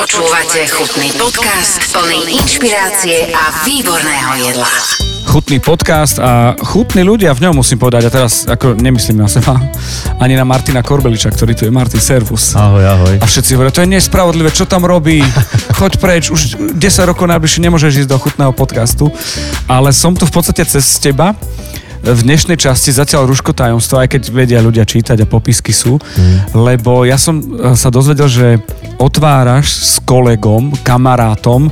Počúvate chutný podcast plný inšpirácie a výborného jedla. Chutný podcast a chutní ľudia v ňom musím povedať. A teraz ako nemyslím na seba, ani na Martina Korbeliča, ktorý tu je. Martin, servus. Ahoj, ahoj. A všetci hovoria, to je nespravodlivé, čo tam robí, choď preč, už 10 rokov najbližšie nemôžeš ísť do chutného podcastu. Ale som tu v podstate cez teba, v dnešnej časti zatiaľ rúško tajomstvo, aj keď vedia ľudia čítať a popisky sú, mm. lebo ja som e, sa dozvedel, že otváraš s kolegom, kamarátom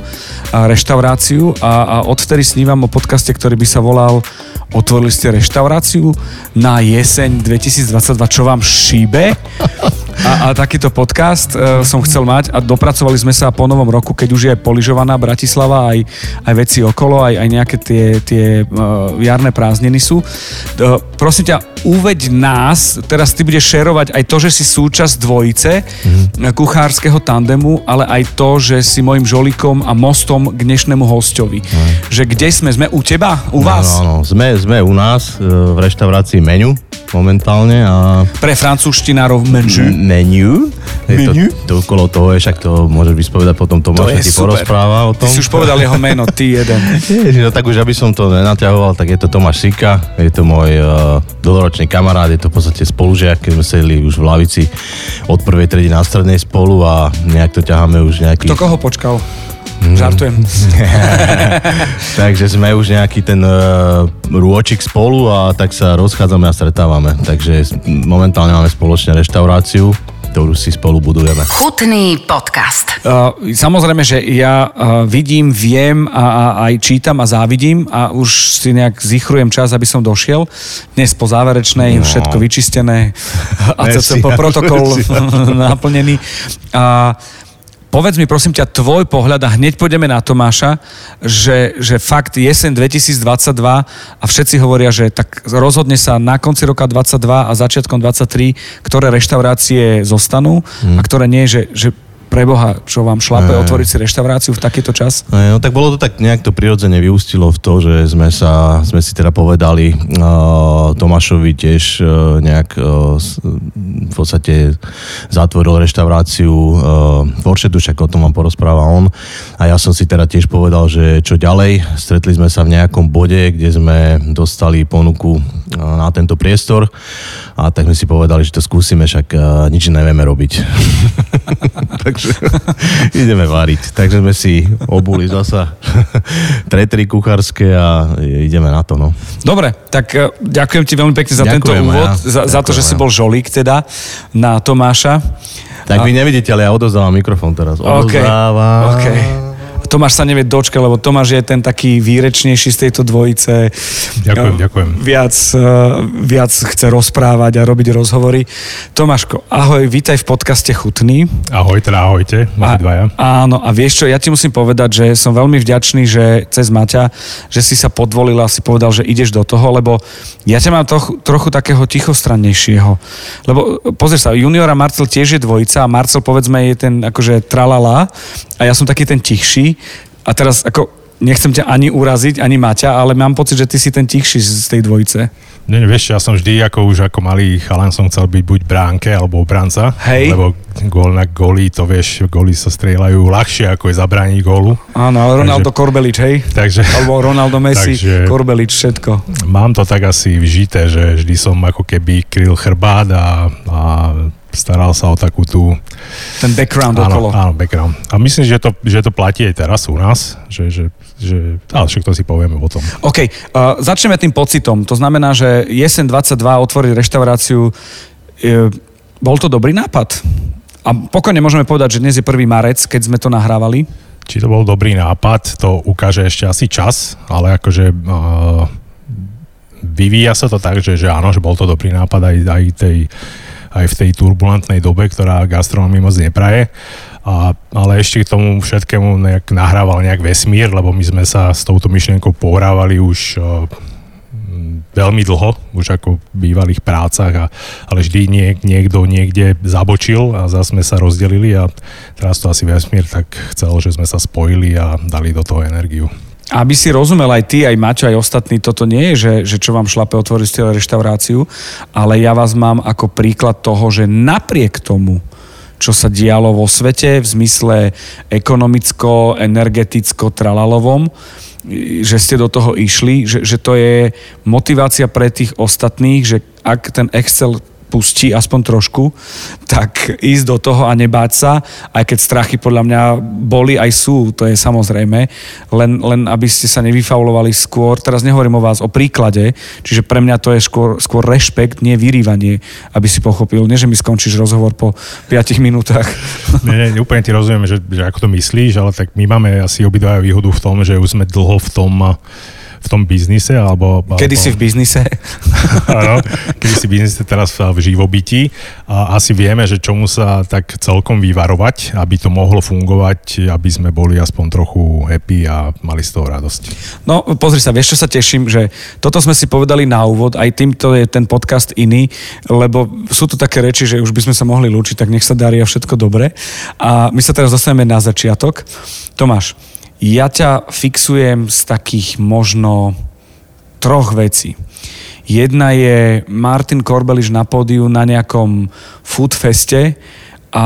reštauráciu a, a odvtedy snívam o podcaste, ktorý by sa volal Otvorili ste reštauráciu na jeseň 2022, čo vám šíbe? A, a takýto podcast uh, som chcel mať a dopracovali sme sa po novom roku, keď už je poližovaná Bratislava, aj, aj veci okolo, aj, aj nejaké tie, tie uh, jarné prázdniny sú. Uh, prosím ťa, uveď nás, teraz ty budeš šerovať aj to, že si súčasť dvojice mm-hmm. kuchárskeho tandemu, ale aj to, že si môjim žolikom a mostom k dnešnému hostovi. Mm. Že kde sme? Sme u teba? U vás? Áno, áno. Sme, sme u nás v reštaurácii Menu momentálne. A... Pre francúzštinárov menu. Menu. menu? To, to okolo toho je, však to môžeš vyspovedať potom Tomáš, to ti porozpráva o tom. Ty si už povedal jeho meno, ty jeden. Ježi, no tak už aby som to nenaťahoval, tak je to Tomáš Sika, je to môj uh, dlhoročný kamarát, je to v podstate spolužiak, keď sme sedeli už v lavici od prvej tredy na strednej spolu a nejak to ťaháme už nejaký... Kto koho počkal? Mm. Žartujem. Takže sme už nejaký ten uh, rôčik spolu a tak sa rozchádzame a stretávame. Takže momentálne máme spoločne reštauráciu, ktorú si spolu budujeme. Chutný podcast. Uh, samozrejme, že ja uh, vidím, viem a, a aj čítam a závidím a už si nejak zichrujem čas, aby som došiel. Dnes po záverečnej, no. všetko vyčistené, a po protokol naplnený. A uh, Povedz mi prosím ťa tvoj pohľad a hneď pôjdeme na Tomáša, že, že fakt jeseň 2022 a všetci hovoria, že tak rozhodne sa na konci roka 22 a začiatkom 23, ktoré reštaurácie zostanú hmm. a ktoré nie, že, že preboha, čo vám šlape Aj. otvoriť si reštauráciu v takýto čas? Aj, no tak bolo to tak nejak to prirodzene vyústilo v to, že sme sa, sme si teda povedali uh, Tomášovi tiež uh, nejak uh, v podstate zatvoril reštauráciu uh, v Oršetu, však o tom vám porozpráva on. A ja som si teda tiež povedal, že čo ďalej. Stretli sme sa v nejakom bode, kde sme dostali ponuku uh, na tento priestor a tak sme si povedali, že to skúsime, však uh, nič nevieme robiť. Takže ideme variť. Takže sme si obuli zasa tretry kuchárske a ideme na to. No. Dobre, tak uh, ďakujem ti veľmi pekne za ďakujem, tento úvod, ja. za, za to, že si bol žolík teda na Tomáša. Tak a... vy nevidíte, ale ja odozdávam mikrofón teraz. Odozdávam. Okay. okay. Tomáš sa nevie dočkať, lebo Tomáš je ten taký výrečnejší z tejto dvojice. Ďakujem, ďakujem. Viac, eh, viac chce rozprávať a robiť rozhovory. Tomáško, ahoj, vítaj v podcaste Chutný. Ahoj, teda ahojte, a, dvaja. Áno, a vieš čo, ja ti musím povedať, že som veľmi vďačný, že cez Maťa, že si sa podvolil a si povedal, že ideš do toho, lebo ja ťa mám trochu, trochu takého tichostrannejšieho. Lebo pozri sa, juniora Marcel tiež je dvojica a Marcel povedzme je ten akože tralala a ja som taký ten tichší a teraz ako nechcem ťa ani uraziť, ani Maťa, ale mám pocit, že ty si ten tichší z tej dvojice. Nie, vieš, ja som vždy ako už ako malý chalan som chcel byť buď bránke alebo obranca. Hej. Lebo gól na góly, to vieš, góly sa strieľajú ľahšie ako je zabrániť gólu. Áno, ale Ronaldo takže, Korbelič, hej? Takže, alebo Ronaldo Messi, takže, Korbelič, všetko. Mám to tak asi vžité, že vždy som ako keby kryl chrbát a, a staral sa o takú tú... Ten background áno, okolo. Áno, background. A myslím, že to, že to platí aj teraz u nás, že, že, že ale však to si povieme potom. OK, uh, začneme tým pocitom. To znamená, že jesen 22 otvoriť reštauráciu, uh, bol to dobrý nápad? A pokojne môžeme povedať, že dnes je 1. marec, keď sme to nahrávali. Či to bol dobrý nápad, to ukáže ešte asi čas, ale akože uh, vyvíja sa to tak, že, že áno, že bol to dobrý nápad aj, aj tej aj v tej turbulentnej dobe, ktorá gastronomii moc nepraje. A, ale ešte k tomu všetkému nejak nahrával nejak vesmír, lebo my sme sa s touto myšlienkou pohrávali už uh, veľmi dlho, už ako v bývalých prácach, a, ale vždy niek, niekto niekde zabočil a zase sme sa rozdelili a teraz to asi vesmír tak chcel, že sme sa spojili a dali do toho energiu. Aby si rozumel aj ty, aj Maťo, aj ostatní, toto nie je, že, že čo vám šlape otvoriť ste reštauráciu, ale ja vás mám ako príklad toho, že napriek tomu, čo sa dialo vo svete v zmysle ekonomicko, energeticko, tralalovom že ste do toho išli, že, že to je motivácia pre tých ostatných, že ak ten Excel pustí aspoň trošku, tak ísť do toho a nebáť sa, aj keď strachy podľa mňa boli aj sú, to je samozrejme, len, len aby ste sa nevyfaulovali skôr, teraz nehovorím o vás, o príklade, čiže pre mňa to je skôr, skôr rešpekt, nie vyrývanie, aby si pochopil, nie že mi skončíš rozhovor po 5 minútach. Nie, nie, úplne ti rozumiem, že, že ako to myslíš, ale tak my máme asi obidva výhodu v tom, že už sme dlho v tom v tom biznise, alebo... Kedy alebo, si v biznise? Áno, kedy si v biznise, teraz v živobytí. A asi vieme, že čomu sa tak celkom vyvarovať, aby to mohlo fungovať, aby sme boli aspoň trochu happy a mali z toho radosť. No, pozri sa, vieš, čo sa teším, že toto sme si povedali na úvod, aj týmto je ten podcast iný, lebo sú tu také reči, že už by sme sa mohli lúčiť, tak nech sa darí a všetko dobre. A my sa teraz dostaneme na začiatok. Tomáš, ja ťa fixujem z takých možno troch vecí. Jedna je Martin Korbeliš na pódiu na nejakom foodfeste a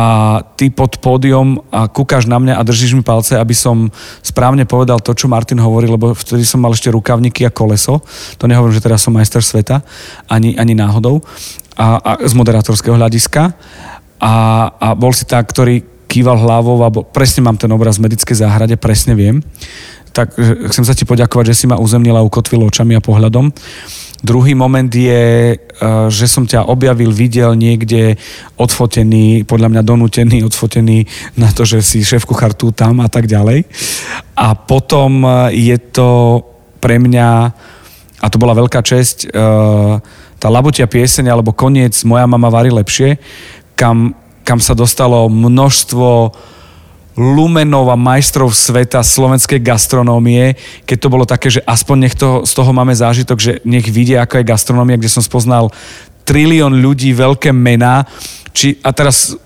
ty pod pódium a kúkaš na mňa a držíš mi palce, aby som správne povedal to, čo Martin hovorí, lebo vtedy som mal ešte rukavníky a koleso. To nehovorím, že teraz som majster sveta, ani, ani náhodou. A, a z moderátorského hľadiska. A, a bol si tak, ktorý, kýval hlavou, alebo presne mám ten obraz v medickej záhrade, presne viem. Tak chcem sa ti poďakovať, že si ma uzemnila, ukotvil očami a pohľadom. Druhý moment je, e, že som ťa objavil, videl niekde odfotený, podľa mňa donútený, odfotený na to, že si šéf kuchár tu, tam a tak ďalej. A potom e, je to pre mňa, a to bola veľká česť, e, tá labotia pieseň alebo koniec Moja mama varí lepšie, kam kam sa dostalo množstvo lumenov a majstrov sveta slovenskej gastronómie, keď to bolo také, že aspoň nech to, z toho máme zážitok, že nech vidia, ako je gastronómia, kde som spoznal trilión ľudí, veľké mená, či, a teraz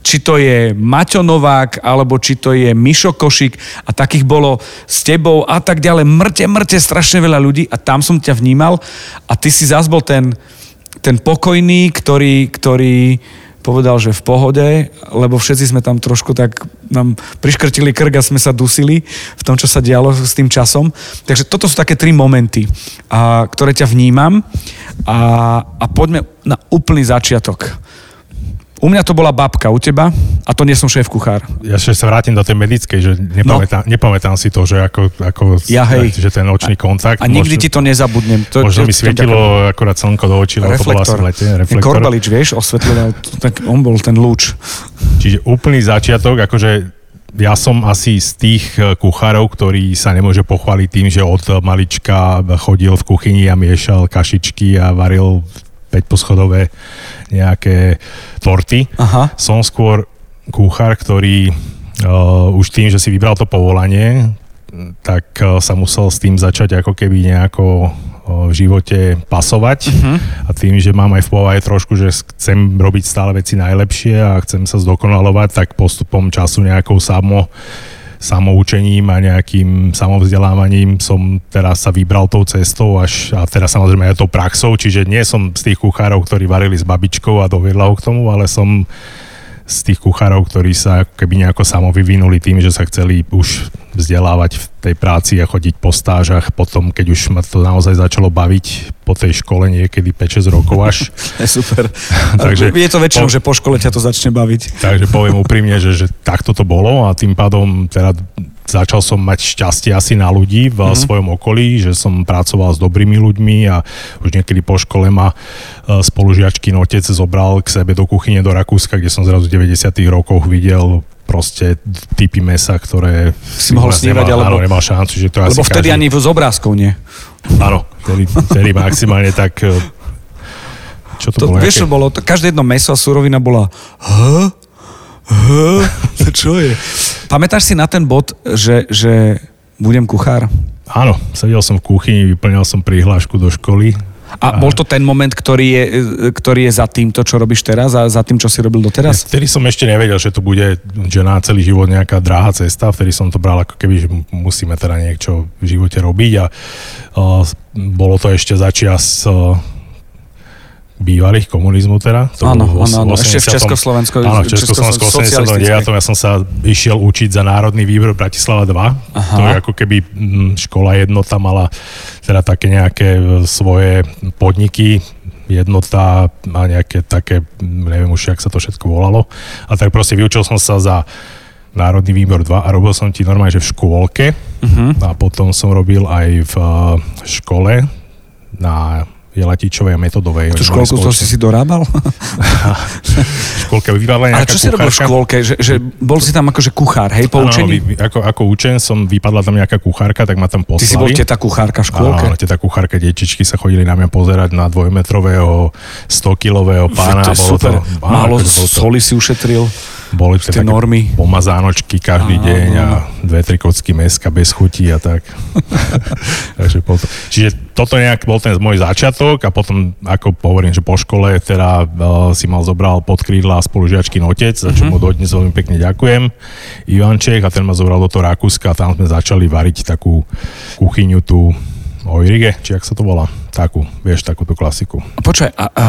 či to je Maťo Novák, alebo či to je Mišo Košik a takých bolo s tebou a tak ďalej. Mŕte, mŕte strašne veľa ľudí a tam som ťa vnímal a ty si zás bol ten, ten pokojný, ktorý, ktorý povedal, že v pohode, lebo všetci sme tam trošku tak nám priškrtili krk a sme sa dusili v tom, čo sa dialo s tým časom. Takže toto sú také tri momenty, a, ktoré ťa vnímam a, a poďme na úplný začiatok. U mňa to bola babka, u teba? A to nie som šéf kuchár. Ja ešte sa vrátim do tej medickej, že nepamätám, no. nepamätám si to, že ako, ako ja, hej. že ten očný kontakt. A, a nikdy možno, ti to nezabudnem. To, možno mi svietilo akorát slnko do očí, lebo to bolo asi lete. Reflektor. Korbalič, vieš, osvetlil, tak on bol ten lúč. Čiže úplný začiatok, akože ja som asi z tých eh, kuchárov, ktorý sa nemôže pochváliť tým, že od malička chodil v kuchyni a miešal kašičky a varil 5-poschodové nejaké torty. Aha. Som skôr kuchár, ktorý uh, už tým, že si vybral to povolanie, tak uh, sa musel s tým začať ako keby nejako uh, v živote pasovať uh-huh. a tým, že mám aj v povahe trošku, že chcem robiť stále veci najlepšie a chcem sa zdokonalovať, tak postupom času nejakou samo samoučením a nejakým samovzdelávaním som teraz sa vybral tou cestou až, a teraz samozrejme aj tou praxou, čiže nie som z tých kuchárov, ktorí varili s babičkou a dovedla ho k tomu, ale som z tých kuchárov, ktorí sa keby nejako samo vyvinuli tým, že sa chceli už vzdelávať v tej práci a chodiť po stážach. Potom, keď už ma to naozaj začalo baviť po tej škole niekedy 5-6 rokov až. Je super. takže, je to väčšinou, po, že po škole ťa to začne baviť. Takže poviem úprimne, že, že takto to bolo a tým pádom teda začal som mať šťastie asi na ľudí v mm-hmm. svojom okolí, že som pracoval s dobrými ľuďmi a už niekedy po škole ma e, spolužiačky otec zobral k sebe do kuchyne do Rakúska, kde som zrazu v 90 rokoch videl proste typy mesa, ktoré si mohol snívať, nemal, alebo... Áno, nemal šancu, že to Lebo vtedy každý... ani z obrázkov nie. Áno, vtedy, vtedy maximálne tak... E, čo to, to bolo? Vieš, čo bolo? Každé jedno meso a surovina bola... Huh? Huh? čo je? Pamätáš si na ten bod, že, že budem kuchár? Áno, sedel som v kuchyni, vyplňal som prihlášku do školy. A, a bol to ten moment, ktorý je, ktorý je za týmto, čo robíš teraz a za tým, čo si robil doteraz? Vtedy som ešte nevedel, že to bude že na celý život nejaká dráha cesta. Vtedy som to bral ako keby, že musíme teda niečo v živote robiť a uh, bolo to ešte začias uh, bývalých komunizmu teda. To Áno, áno, áno, ešte v 80. Československu. Áno, v Československu 89. Ja som sa išiel učiť za Národný výbor Bratislava 2. Aha. To je ako keby mm, škola jednota mala teda také nejaké e, svoje podniky, jednota a nejaké také, mm, neviem už, jak sa to všetko volalo. A tak proste vyučil som sa za Národný výbor 2 a robil som ti normálne, že v škôlke Uh-huh. a potom som robil aj v uh, škole na Jelatičovej a metodovej. Mali škôlku to si si dorábal? škôlke vypadla Ale nejaká čo si robil v kuchárka. škôlke? Že, že bol si tam akože kuchár, hej, po učení? vy- ako, ako učen som, vypadla tam nejaká kuchárka, tak ma tam poslali. Ty si bol teta kuchárka v škôlke? Áno, teta kuchárka, detičky sa chodili na mňa pozerať na dvojmetrového, 100-kilového pána. to je super. To, áno, Málo akože soli si ušetril. Boli také normy. pomazánočky každý Áno, deň a dve, tri kocky meska bez chutí a tak. Takže to, čiže toto nejak bol ten môj začiatok a potom, ako hovorím, že po škole teda uh, si mal zobral pod krídla spolužiačky otec, za čo mu dodnes veľmi pekne ďakujem, Ivanček a ten ma zobral do toho Rakúska a tam sme začali variť takú kuchyňu tu Oirige, či jak sa to volá, takú, vieš, takúto klasiku. A Počkaj, a, a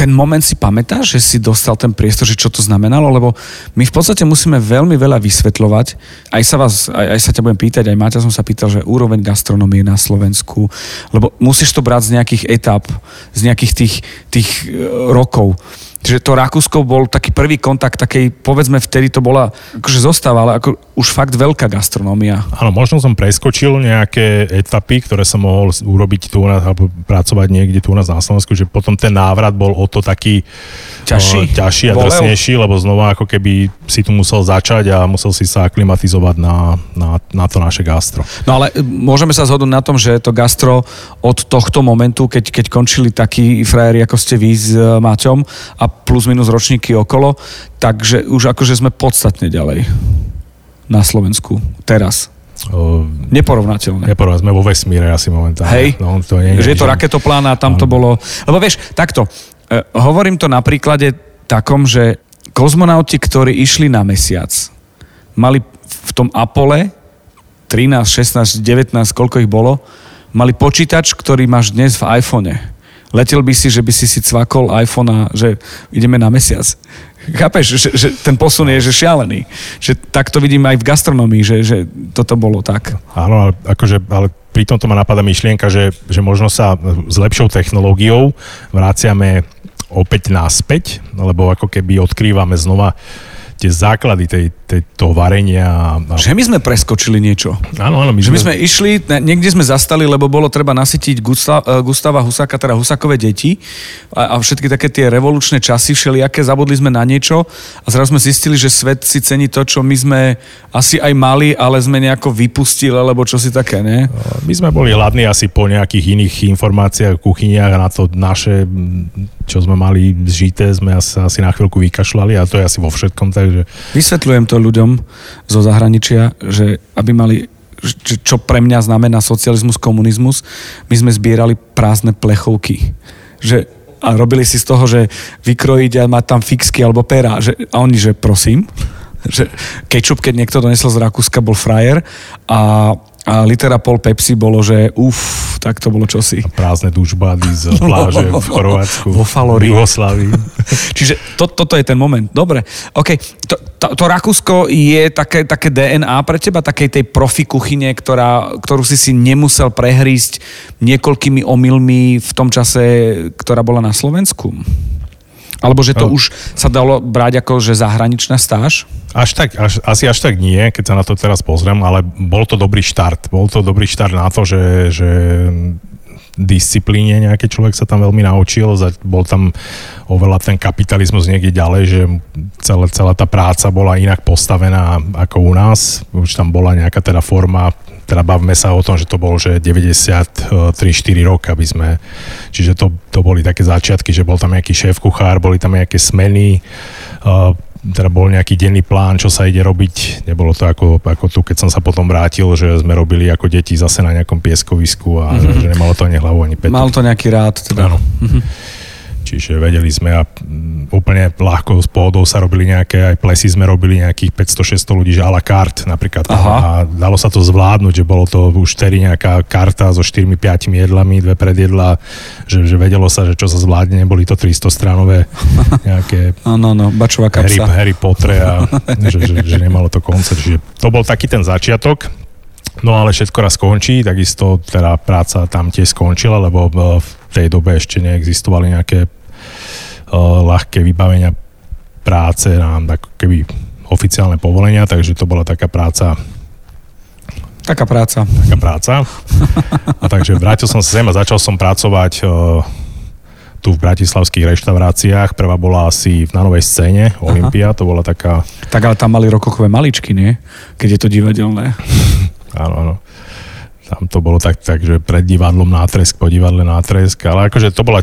ten moment si pamätáš, že si dostal ten priestor, že čo to znamenalo? Lebo my v podstate musíme veľmi veľa vysvetľovať. Aj sa vás, aj, aj sa ťa budem pýtať, aj Maťa som sa pýtal, že úroveň gastronomie na Slovensku, lebo musíš to brať z nejakých etap, z nejakých tých, tých e, rokov. Čiže to Rakúsko bol taký prvý kontakt, takej, povedzme, vtedy to bola, akože zostáva, ale ako už fakt veľká gastronómia. Áno, možno som preskočil nejaké etapy, ktoré som mohol urobiť tu nás, alebo pracovať niekde tu u nás na Slovensku, že potom ten návrat bol o to taký Ťažší? o, ťažší a drsnejší, lebo znova ako keby si tu musel začať a musel si sa aklimatizovať na, na, na to naše gastro. No ale môžeme sa zhodnúť na tom, že to gastro od tohto momentu, keď, keď končili takí frajeri, ako ste vy s e, Maťom a plus minus ročníky okolo, takže už akože sme podstatne ďalej na Slovensku teraz. O, Neporovnateľné. Neporovná, sme vo vesmíre asi momentálne. Hej, No, to nie, že je to raketoplán a tam to bolo... Lebo vieš, takto, e, hovorím to na príklade takom, že kozmonauti, ktorí išli na mesiac, mali v tom Apole 13, 16, 19, koľko ich bolo, mali počítač, ktorý máš dnes v iPhone. Letel by si, že by si si cvakol iPhone a že ideme na mesiac. Chápeš, že, že ten posun je že šialený. Že tak to vidím aj v gastronomii, že, že toto bolo tak. Áno, ale, akože, ale pri tomto ma napadá myšlienka, že, že možno sa s lepšou technológiou vraciame opäť naspäť, lebo ako keby odkrývame znova tie základy tej, tej, toho varenia. A, Že my sme preskočili niečo. áno, áno, my Že my sme išli, niekde sme zastali, lebo bolo treba nasytiť Gusta, eh, Gustava Husáka, teda Husakové deti a, a všetky také tie revolučné časy všelijaké, zabudli sme na niečo a zrazu sme zistili, že svet si cení to, čo my sme asi aj mali, ale sme nejako vypustili, alebo čo si také, ne? My sme boli hladní asi po nejakých iných informáciách, kuchyniach a na to naše, čo sme mali zžité, sme asi na chvíľku vykašľali a to je asi vo všetkom, takže Vysvetľujem to ľuďom zo zahraničia, že aby mali čo pre mňa znamená socializmus, komunizmus, my sme zbierali prázdne plechovky. Že, a robili si z toho, že vykrojiť a mať tam fixky alebo pera. Že, a oni, že prosím, že kečup, keď niekto donesol z Rakúska, bol frajer a, a litera pol Pepsi bolo, že uf, tak to bolo čosi. prázdne dušbady z pláže v Chorvátsku, Vo Falori. v. Čiže to, toto je ten moment. Dobre, OK. To, to, to Rakúsko je také, také DNA pre teba, takej tej profi kuchyne, ktorá, ktorú si si nemusel prehrísť niekoľkými omylmi v tom čase, ktorá bola na Slovensku? Alebo že to No. už sa dalo brať ako, že zahraničná stáž? Až tak, až, asi až tak nie, keď sa na to teraz pozriem, ale bol to dobrý štart. Bol to dobrý štart na to, že, že disciplíne nejaký človek sa tam veľmi naučil, bol tam oveľa ten kapitalizmus niekde ďalej, že celá, celá tá práca bola inak postavená ako u nás, už tam bola nejaká teda forma, teda bavme sa o tom, že to bol že 93-4 rok, aby sme, čiže to, to boli také začiatky, že bol tam nejaký šéf kuchár, boli tam nejaké smeny, uh, teda bol nejaký denný plán, čo sa ide robiť. Nebolo to ako, ako tu, keď som sa potom vrátil, že sme robili ako deti zase na nejakom pieskovisku a mm-hmm. že nemalo to ani hlavu, ani petu. Mal to nejaký rád. Teda. Áno. Čiže vedeli sme a mm, úplne ľahko s pohodou sa robili nejaké, aj plesy sme robili nejakých 500-600 ľudí, že a la carte napríklad. Aha. A dalo sa to zvládnuť, že bolo to už tedy nejaká karta so 4-5 jedlami, dve predjedla, že, že vedelo sa, že čo sa zvládne, neboli to 300 stranové nejaké Áno, áno, bačová Harry, kapsa. Harry Potter a že, že, že nemalo to koncert. Čiže to bol taký ten začiatok. No ale všetko raz skončí, takisto teda práca tam tiež skončila, lebo e, v tej dobe ešte neexistovali nejaké ľahké vybavenia práce na ako keby oficiálne povolenia, takže to bola taká práca, Taká práca. taká práca. A takže vrátil som sa sem a začal som pracovať uh, tu v bratislavských reštauráciách. Prvá bola asi na novej scéne, Olympia, to bola taká Tak ale tam mali rokokové maličky, nie? Keď je to divadelné. Áno, áno. Tam to bolo tak, tak, že pred divadlom nátresk, po divadle nátresk, ale akože to bola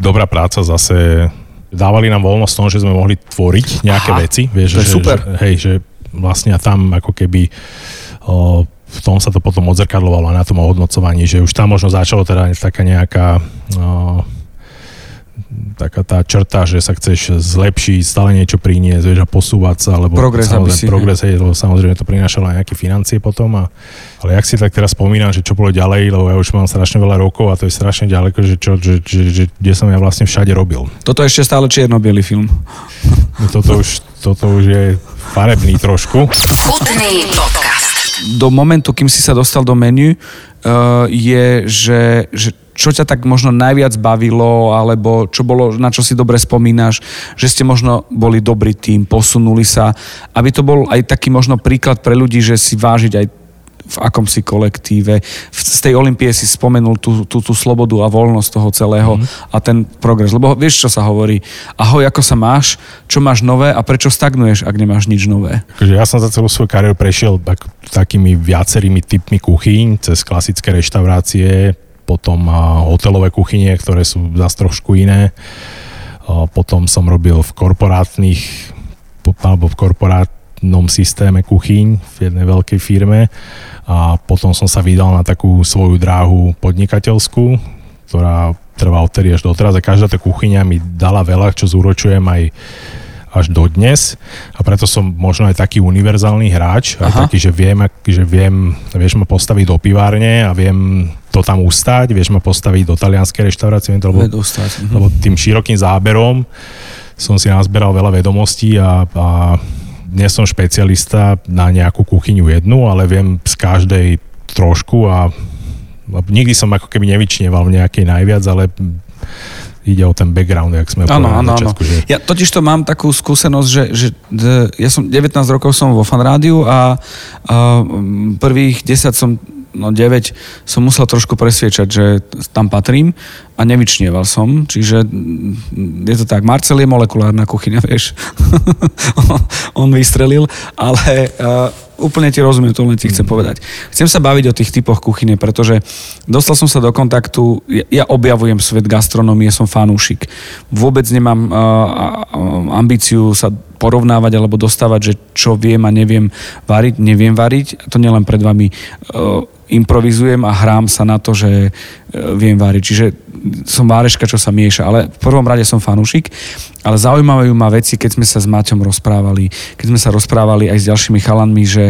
dobrá práca zase. Dávali nám voľnosť tom, že sme mohli tvoriť nejaké Aha, veci. Vieš, to je že, super. Že, hej, že vlastne tam ako keby o, v tom sa to potom odzrkadlovalo na tom ohodnocovaní, že už tam možno začalo teda taká nejaká o, taká tá črta, že sa chceš zlepšiť, stále niečo priniesť, vieš, a posúvať sa, lebo Progres, samozrejme, si- progres, hej, lebo samozrejme to prinášalo aj nejaké financie potom. A, ale jak si tak teraz spomínam, že čo bolo ďalej, lebo ja už mám strašne veľa rokov a to je strašne ďaleko, že, čo, že, že, že kde som ja vlastne všade robil. Toto je ešte stále čierno film. No Toto už, toto už je farebný trošku. Chutný podcast. do momentu, kým si sa dostal do menu, uh, je, že, že čo ťa tak možno najviac bavilo, alebo čo bolo, na čo si dobre spomínaš, že ste možno boli dobrý tým, posunuli sa, aby to bol aj taký možno príklad pre ľudí, že si vážiť aj v akomsi kolektíve. Z tej Olympie si spomenul tú, tú, tú slobodu a voľnosť toho celého mm. a ten progres. Lebo vieš, čo sa hovorí? Ahoj, ako sa máš? Čo máš nové a prečo stagnuješ, ak nemáš nič nové? Takže ja som za celú svoju kariéru prešiel tak, takými viacerými typmi kuchyň, cez klasické reštaurácie, potom hotelové kuchynie, ktoré sú zase trošku iné. Potom som robil v korporátnych po- alebo v korporátnom systéme kuchyň v jednej veľkej firme a potom som sa vydal na takú svoju dráhu podnikateľskú, ktorá trvá odtedy až doteraz a každá tá kuchyňa mi dala veľa, čo zúročujem aj až dodnes a preto som možno aj taký univerzálny hráč, aj Aha. taký, že viem, že viem, vieš ma postaviť do pivárne a viem to tam ustať, vieš ma postaviť do talianskej reštaurácie, lebo, Vedú stať. Mhm. lebo tým širokým záberom som si nazberal veľa vedomostí a, a nie som špecialista na nejakú kuchyňu jednu, ale viem z každej trošku a nikdy som ako keby nevyčnieval v nejakej najviac, ale ide o ten background, jak sme Áno, povedali na začiatku, že Ja totiž to mám takú skúsenosť, že, že ja som 19 rokov som vo fan rádiu a, a prvých 10 som no 9 som musel trošku presviečať, že tam patrím a nevyčnieval som, čiže mm, je to tak, Marcel je molekulárna kuchyňa, vieš. On vystrelil, ale uh, úplne ti rozumiem, to len ti chcem povedať. Chcem sa baviť o tých typoch kuchyne, pretože dostal som sa do kontaktu, ja, ja objavujem svet gastronomie, som fanúšik. Vôbec nemám uh, ambíciu sa porovnávať alebo dostávať, že čo viem a neviem variť, neviem variť. To nielen pred vami uh, improvizujem a hrám sa na to, že uh, viem variť. Čiže som váreška, čo sa mieša. Ale v prvom rade som fanúšik. Ale zaujímavé ma veci, keď sme sa s Maťom rozprávali, keď sme sa rozprávali aj s ďalšími chalanmi, že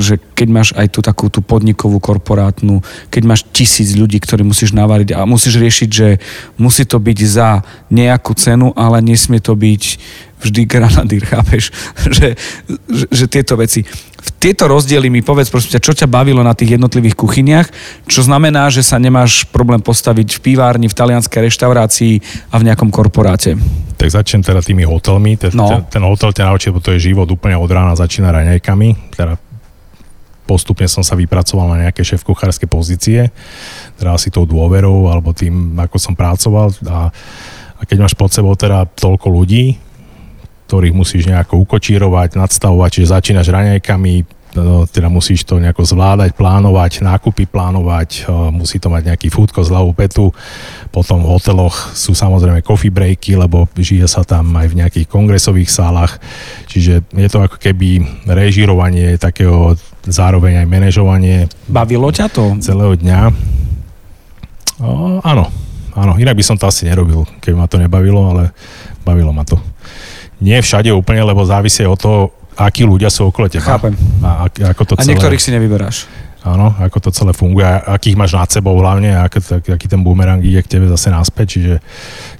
že keď máš aj tú takú tú podnikovú korporátnu, keď máš tisíc ľudí, ktorí musíš navariť a musíš riešiť, že musí to byť za nejakú cenu, ale nesmie to byť vždy granadír, chápeš? Že, že, že tieto veci. V tieto rozdiely mi povedz, prosím ťa, čo ťa bavilo na tých jednotlivých kuchyniach, čo znamená, že sa nemáš problém postaviť v pivárni, v talianskej reštaurácii a v nejakom korporáte. Tak začnem teda tými hotelmi. Ten, No. ten, ten hotel ťa naučí, lebo to je život úplne od rána začína raňajkami. Teda postupne som sa vypracoval na nejaké šéf-kuchárske pozície, teda asi tou dôverou alebo tým, ako som pracoval. A, a keď máš pod sebou teda toľko ľudí, ktorých musíš nejako ukočírovať, nadstavovať, čiže začínaš raňajkami, no, teda musíš to nejako zvládať, plánovať, nákupy plánovať, musí to mať nejaký foodko z hlavú petu, potom v hoteloch sú samozrejme coffee breaky, lebo žije sa tam aj v nejakých kongresových sálach, čiže je to ako keby režírovanie takého zároveň aj manažovanie Bavilo ťa to? celého dňa. O, áno, áno, inak by som to asi nerobil, keby ma to nebavilo, ale bavilo ma to. Nie všade úplne, lebo závisí od toho, akí ľudia sú okolo teba. Chápem. A, ak- ako to A celé, niektorých si nevyberáš. Áno, ako to celé funguje, a akých máš nad sebou hlavne, a aký, aký ten boomerang ide k tebe zase naspäť, čiže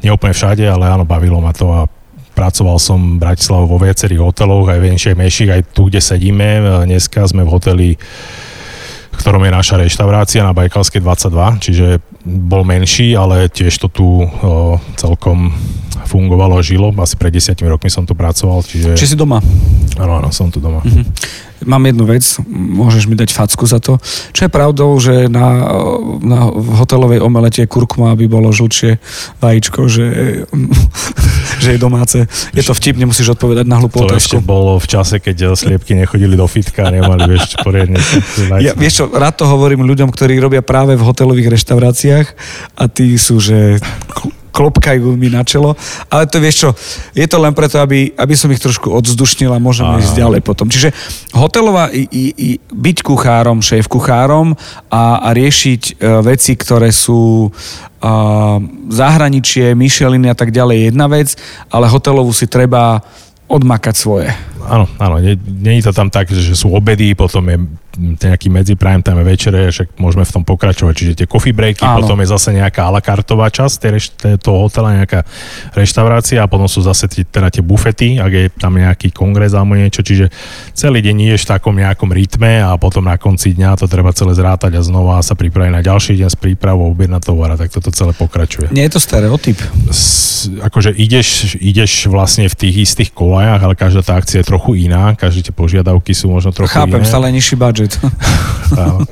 nie úplne všade, ale áno, bavilo ma to a pracoval som v Bratislave vo viacerých hoteloch, aj väčších, menších, aj tu, kde sedíme. Dneska sme v hoteli, v ktorom je naša reštaurácia na Bajkalskej 22, čiže bol menší, ale tiež to tu o, celkom fungovalo a žilo. Asi pred desiatimi rokmi som tu pracoval, čiže Či si doma? áno, áno, som tu doma. Mám jednu vec, môžeš mi dať facku za to. Čo je pravdou, že na, na v hotelovej omelete kurkuma by bolo žlčie vajíčko, že, že je domáce. Je to vtip, nemusíš odpovedať na hlupú To ešte otázku. bolo v čase, keď sliepky nechodili do fitka a nemali vieš, poriadne. Ja, vieš čo, rád to hovorím ľuďom, ktorí robia práve v hotelových reštauráciách a tí sú, že klopkajú mi na čelo, ale to vieš čo, je to len preto, aby, aby som ich trošku odzdušnil a môžeme ísť ďalej potom. Čiže hotelová, i, i, i, byť kuchárom, šéf kuchárom a, a riešiť e, veci, ktoré sú a, zahraničie, Micheliny a tak ďalej je jedna vec, ale hotelovú si treba odmakať svoje. Áno, áno, je to tam tak, že sú obedy, potom je nejaký medzi prime time večere, však môžeme v tom pokračovať, čiže tie coffee breaky, Áno. potom je zase nejaká a la kartová časť tej reš- toho hotela, nejaká reštaurácia a potom sú zase tí, teda tie bufety, ak je tam nejaký kongres alebo niečo, čiže celý deň ideš v takom nejakom rytme a potom na konci dňa to treba celé zrátať a znova sa pripraviť na ďalší deň s prípravou, objednať tovar a tak toto celé pokračuje. Nie je to stereotyp. s, akože ideš, ideš vlastne v tých istých kolajách, ale každá tá akcia je trochu iná, každé tie požiadavky sú možno trochu Chápem, iné. stále nižší budget. Áno.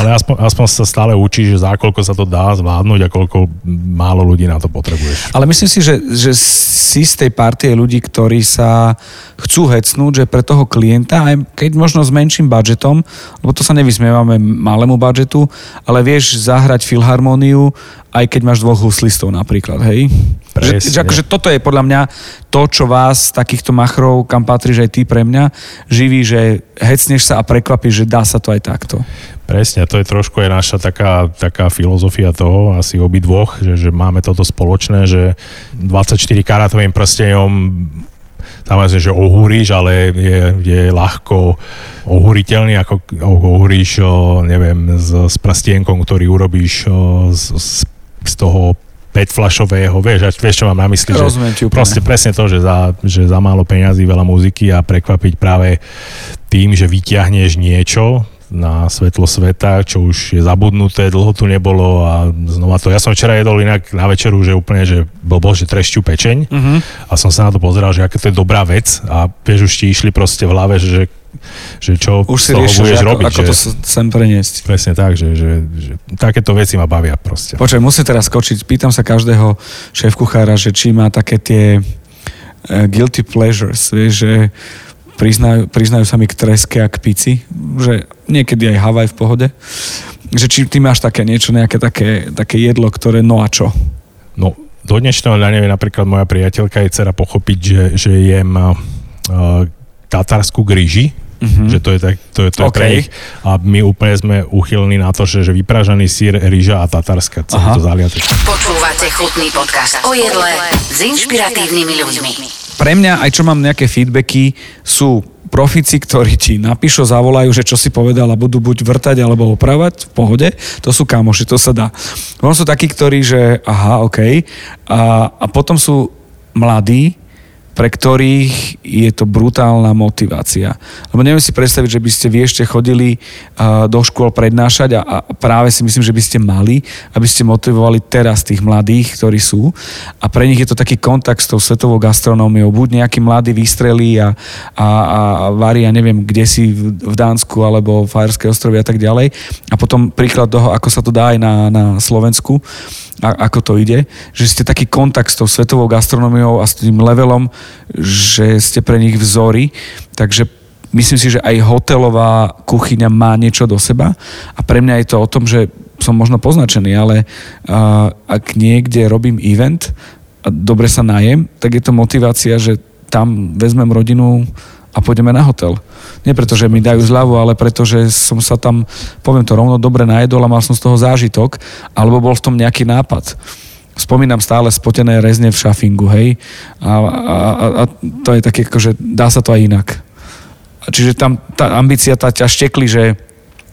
Ale aspoň, aspoň sa stále učíš, že za koľko sa to dá zvládnuť a koľko málo ľudí na to potrebuješ. Ale myslím si, že, že si z tej partie ľudí, ktorí sa chcú hecnúť, že pre toho klienta, aj keď možno s menším budžetom, lebo to sa nevysmievame malému budžetu, ale vieš zahrať filharmóniu, aj keď máš dvoch huslistov napríklad, hej? Že, Presne. že akože toto je podľa mňa to, čo vás, takýchto machrov, kam patríš aj ty pre mňa, živí, že hecneš sa a prekvapíš, že dá sa to aj takto. Presne, to je trošku aj naša taká, taká filozofia toho, asi obidvoch, že, že máme toto spoločné, že 24 karátovým prstenom samozrejme, že ohúriš, ale je, je ľahko ohúriteľný, ako ohúriš, neviem, s, s prstienkom, ktorý urobíš z, z, z toho petflašového, vieš, až- vieš, čo mám na mysli, že Rozumiem úplne. proste presne to, že za, že za málo peňazí, veľa muziky a prekvapiť práve tým, že vyťahneš niečo na svetlo sveta, čo už je zabudnuté, dlho tu nebolo a znova to. Ja som včera jedol inak na večeru, že úplne, že blbo, že trešťu pečeň Uh-huh. a som sa na to pozeral, že aké to je dobrá vec a vieš, už ti išli proste v hlave, že, že čo Už si riešil, budeš ako, robiť. ako že, to sem preniesť. Presne tak, že, že, že takéto veci ma bavia proste. Počkaj, musím teraz skočiť. Pýtam sa každého šéf kuchára, že či má také tie uh, guilty pleasures, vieš, že priznajú, priznajú sa mi k treske a k pici, že niekedy aj Havaj v pohode. Že či ty máš také niečo, nejaké také, také jedlo, ktoré no a čo? No, do dnešného dňa nevie napríklad moja priateľka je dcera pochopiť, že, že jem uh, tatarskú gryži, Mhm. že to je, tak, to je, to je OK. pre nich. A my úplne sme uchylní na to, že, že vypražaný sír, rýža a tatarská, celé Aha. to zaliate. Počúvate chutný podcast o jedle s inšpiratívnymi ľuďmi. Pre mňa, aj čo mám nejaké feedbacky, sú profici, ktorí ti napíšu, zavolajú, že čo si povedal a budú buď vrtať alebo opravať v pohode. To sú kamoši, to sa dá. Potom sú takí, ktorí, že aha, OK. A, a potom sú mladí, pre ktorých je to brutálna motivácia. Lebo neviem si predstaviť, že by ste vy ešte chodili uh, do škôl prednášať a, a práve si myslím, že by ste mali, aby ste motivovali teraz tých mladých, ktorí sú. A pre nich je to taký kontakt s tou svetovou gastronómiou. Buď nejaký mladý vystrelí a, a, a varí, neviem, kde si v, Dánsku alebo v Fajerské ostrovy a tak ďalej. A potom príklad toho, ako sa to dá aj na, na Slovensku a, ako to ide, že ste taký kontakt s tou svetovou gastronómiou a s tým levelom, že ste pre nich vzory, takže myslím si, že aj hotelová kuchyňa má niečo do seba a pre mňa je to o tom, že som možno poznačený, ale uh, ak niekde robím event a dobre sa najem, tak je to motivácia, že tam vezmem rodinu a pôjdeme na hotel. Nie preto, že mi dajú zľavu, ale preto, že som sa tam, poviem to rovno, dobre najedol a mal som z toho zážitok, alebo bol v tom nejaký nápad. Spomínam stále spotené rezne v šafingu, hej. A, a, a, a to je také, že dá sa to aj inak. Čiže tam tá ambícia tá ťa štekli, že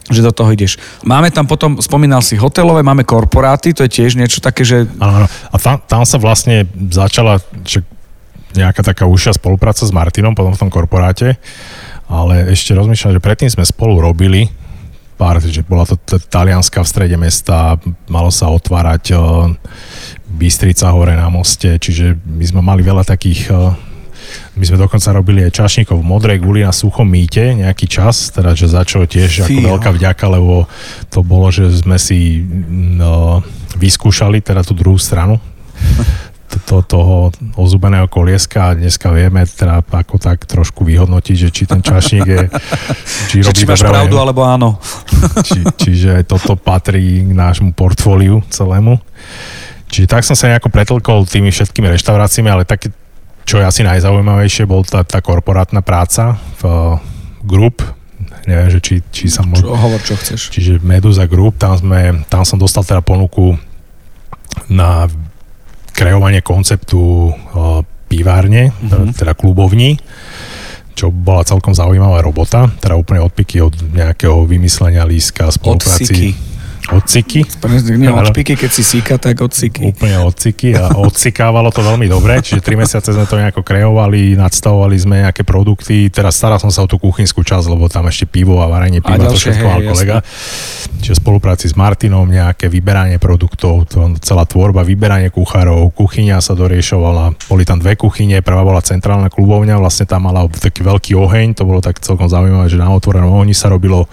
že do toho ideš. Máme tam potom, spomínal si hotelové, máme korporáty, to je tiež niečo také, že... Áno, a tam, tam sa vlastne začala že nejaká taká užšia spolupráca s Martinom potom v tom korporáte, ale ešte rozmýšľam, že predtým sme spolu robili pár, že bola to talianska v strede mesta, malo sa otvárať Bystrica hore na moste, čiže my sme mali veľa takých my sme dokonca robili aj čašníkov v modrej guli na suchom mýte nejaký čas, teda že začalo tiež ako veľká vďaka, lebo to bolo, že sme si no, vyskúšali teda tú druhú stranu to, toho ozubeného kolieska a dneska vieme teda ako tak trošku vyhodnotiť, že či ten čašník je... Či, robí či máš pravdu, alebo áno. či, čiže toto patrí k nášmu portfóliu celému. Čiže tak som sa nejako pretlkol tými všetkými reštauráciami, ale také čo je asi najzaujímavejšie, bol tá, tá korporátna práca v uh, Group, neviem, že či, či sa môže... Čo, hovor, čo chceš. Čiže Medusa Group, tam, sme, tam som dostal teda ponuku na kreovanie konceptu uh, pivárne, mm-hmm. teda klubovní, čo bola celkom zaujímavá robota, teda úplne odpiky od nejakého vymyslenia líska, spolupráci. Od Odciky. Nie odpiky, keď si síka, tak odciky. Úplne odciky a odcikávalo to veľmi dobre, čiže 3 mesiace sme to nejako kreovali, nadstavovali sme nejaké produkty, teraz staral som sa o tú kuchynskú časť, lebo tam ešte pivo a varenie piva, a to všetko mal kolega. Čiže spolupráci s Martinom, nejaké vyberanie produktov, to, celá tvorba, vyberanie kuchárov, kuchyňa sa doriešovala, boli tam dve kuchyne, prvá bola centrálna klubovňa, vlastne tam mala taký veľký oheň, to bolo tak celkom zaujímavé, že na otvorenom ohni sa robilo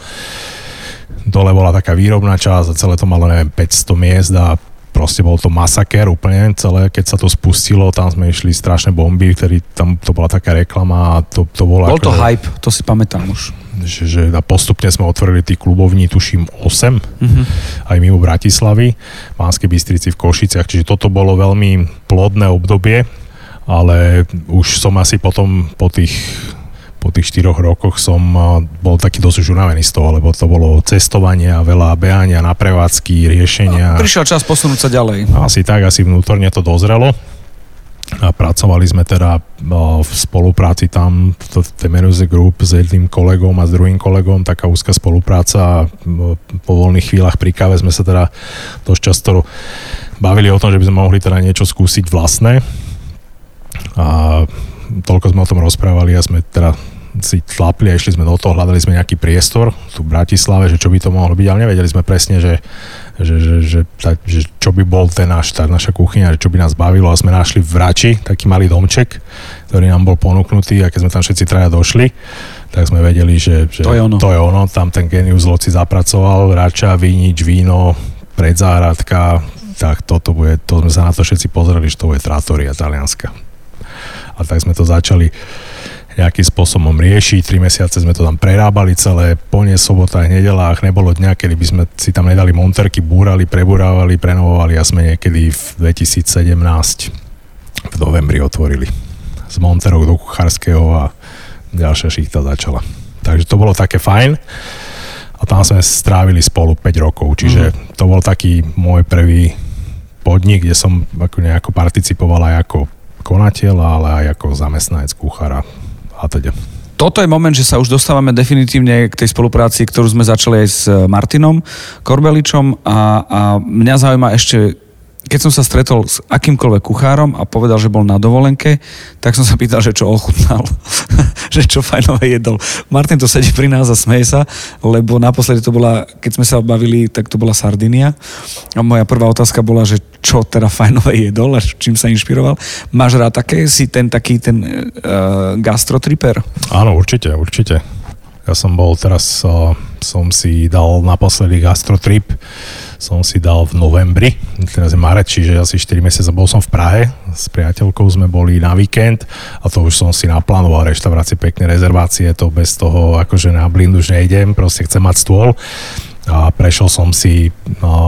dole bola taká výrobná časť a celé to malo, neviem, 500 miest a proste bol to masaker úplne celé, keď sa to spustilo, tam sme išli strašné bomby, ktorý tam to bola taká reklama a to, to bolo Bol ako, to hype, to si pamätám už. Že, že a postupne sme otvorili tých klubovní, tuším 8, mm-hmm. aj mimo Bratislavy, v Banskej Bystrici, v Košiciach, čiže toto bolo veľmi plodné obdobie, ale už som asi potom po tých po tých štyroch rokoch som bol taký dosť unavený z toho, lebo to bolo cestovanie a veľa behania na prevádzky, riešenia. A prišiel čas posunúť sa ďalej. Asi tak, asi vnútorne to dozrelo. A pracovali sme teda v spolupráci tam v tej Menuse Group s jedným kolegom a s druhým kolegom, taká úzka spolupráca. Po voľných chvíľach pri káve sme sa teda dosť často bavili o tom, že by sme mohli teda niečo skúsiť vlastné. A toľko sme o tom rozprávali a sme teda si tlapli a išli sme do toho, hľadali sme nejaký priestor tu v Bratislave, že čo by to mohlo byť, ale nevedeli sme presne, že, že, že, že, tak, že čo by bol ten náš, tá naša kuchyňa, že čo by nás bavilo a sme našli v Rači taký malý domček, ktorý nám bol ponúknutý a keď sme tam všetci traja došli, tak sme vedeli, že, že to, je ono. to je ono, tam ten genius loci zapracoval, Rača, vínič, víno, predzáhradka, tak toto bude, to sme sa na to všetci pozreli, že to bude trátoria talianska. A tak sme to začali nejakým spôsobom riešiť. Tri mesiace sme to tam prerábali celé, plne sobota a nedelách, nebolo dňa, kedy by sme si tam nedali monterky, búrali, preburávali, prenovovali a sme niekedy v 2017 v novembri otvorili. Z monterok do kuchárskeho a ďalšia šichta začala. Takže to bolo také fajn a tam sme strávili spolu 5 rokov, čiže mm. to bol taký môj prvý podnik, kde som ako nejako participoval aj ako konateľ, ale aj ako zamestnanec kuchára a teda. Toto je moment, že sa už dostávame definitívne k tej spolupráci, ktorú sme začali aj s Martinom Korbeličom a, a mňa zaujíma ešte keď som sa stretol s akýmkoľvek kuchárom a povedal, že bol na dovolenke, tak som sa pýtal, že čo ochutnal, že čo fajnové jedol. Martin to sedí pri nás a smeje sa, lebo naposledy to bola, keď sme sa bavili, tak to bola Sardinia. A moja prvá otázka bola, že čo teda fajnové jedol a čím sa inšpiroval. Máš rád také, si ten taký ten uh, gastrotriper? Áno, určite, určite. Ja som bol teraz, som si dal naposledy gastrotrip som si dal v novembri, teraz je marec, čiže asi 4 mesiace bol som v Prahe, s priateľkou sme boli na víkend a to už som si naplánoval reštaurácie, pekné rezervácie, to bez toho akože na blind už nejdem, proste chcem mať stôl a prešiel som si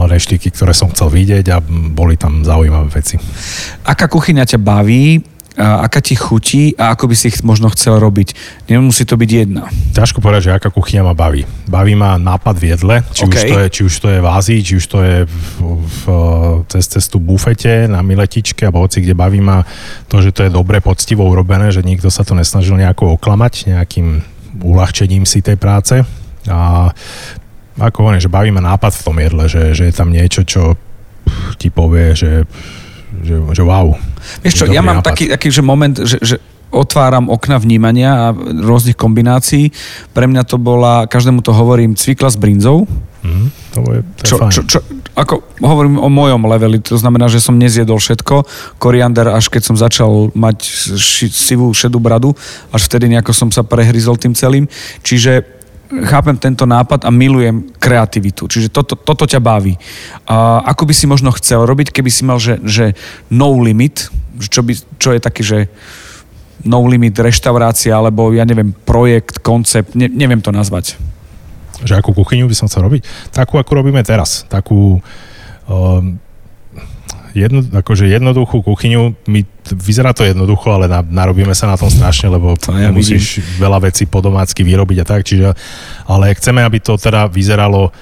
reštiky, ktoré som chcel vidieť a boli tam zaujímavé veci. Aká kuchyňa ťa baví? Aká ti chutí a ako by si ich možno chcel robiť. Nemusí to byť jedna. Ťažko povedať, že aká kuchyňa ma baví. Baví ma nápad v jedle, či, OK. už, to je, či už to je v Ázii, či už to je v, v, cez cestu bufete na miletičke alebo hoci kde baví ma to, že to je dobre poctivo urobené, že nikto sa to nesnažil nejako oklamať nejakým uľahčením si tej práce. A ako hovorím, že baví ma nápad v tom jedle, že, že je tam niečo, čo ti povie, že, že, že wow. Vieš čo, ja mám nápad. taký, taký že moment, že, že otváram okna vnímania a rôznych kombinácií. Pre mňa to bola, každému to hovorím, cvikla s brinzou. Mhm, to je, to je Čo, fajn. čo, čo, ako hovorím o mojom leveli, to znamená, že som nezjedol všetko. Koriander, až keď som začal mať ši, sivú šedú bradu, až vtedy nejako som sa prehryzol tým celým. Čiže chápem tento nápad a milujem kreativitu. Čiže toto, toto ťa baví. A ako by si možno chcel robiť, keby si mal, že, že no limit, čo, by, čo je taký, že no limit reštaurácia, alebo ja neviem, projekt, koncept, ne, neviem to nazvať. že akú kuchyňu by som chcel robiť? Takú, ako robíme teraz. Takú um, jedno, akože jednoduchú kuchyňu. My, vyzerá to jednoducho, ale na, narobíme sa na tom strašne, lebo To ja musíš veľa vecí po domácky vyrobiť a tak. Čiže, ale chceme, aby to teda vyzeralo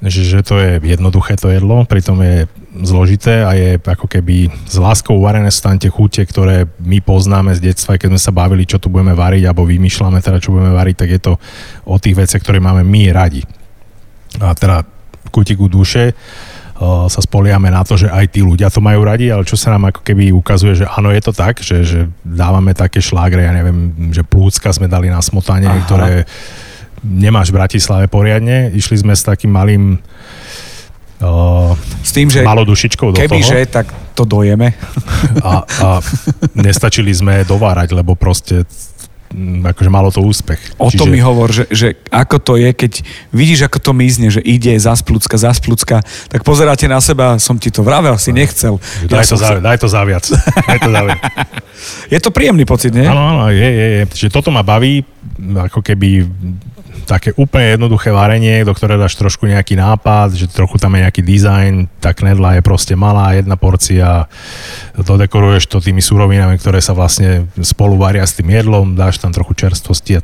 že, že to je jednoduché to jedlo, pritom je zložité a je ako keby s láskou uvarené sú tam tie chute, ktoré my poznáme z detstva, keď sme sa bavili, čo tu budeme variť, alebo vymýšľame teda, čo budeme variť, tak je to o tých veciach, ktoré máme my radi. A teda kutiku duše sa spoliame na to, že aj tí ľudia to majú radi, ale čo sa nám ako keby ukazuje, že áno, je to tak, že, že dávame také šlágre, ja neviem, že plúcka sme dali na smotanie, Aha. ktoré nemáš v Bratislave poriadne. Išli sme s takým malým uh, S tým, že malou dušičkou do keby, toho že, tak to dojeme. a, a nestačili sme dovárať, lebo proste akože malo to úspech. O to mi hovor, že, že ako to je, keď vidíš, ako to mizne, že ide zasplúcka, zasplúcka, tak pozeráte na seba, som ti to vravel, si nechcel. Ja Daj, to som za, daj to za viac. Daj to za viac. Je to príjemný pocit, nie? Áno, áno, je, je, je. Že toto ma baví, ako keby také úplne jednoduché varenie, do ktoré dáš trošku nejaký nápad, že trochu tam je nejaký dizajn, tá knedla je proste malá, jedna porcia, dodekoruješ to tými surovinami, ktoré sa vlastne spolu varia s tým jedlom, dáš tam trochu čerstvosti a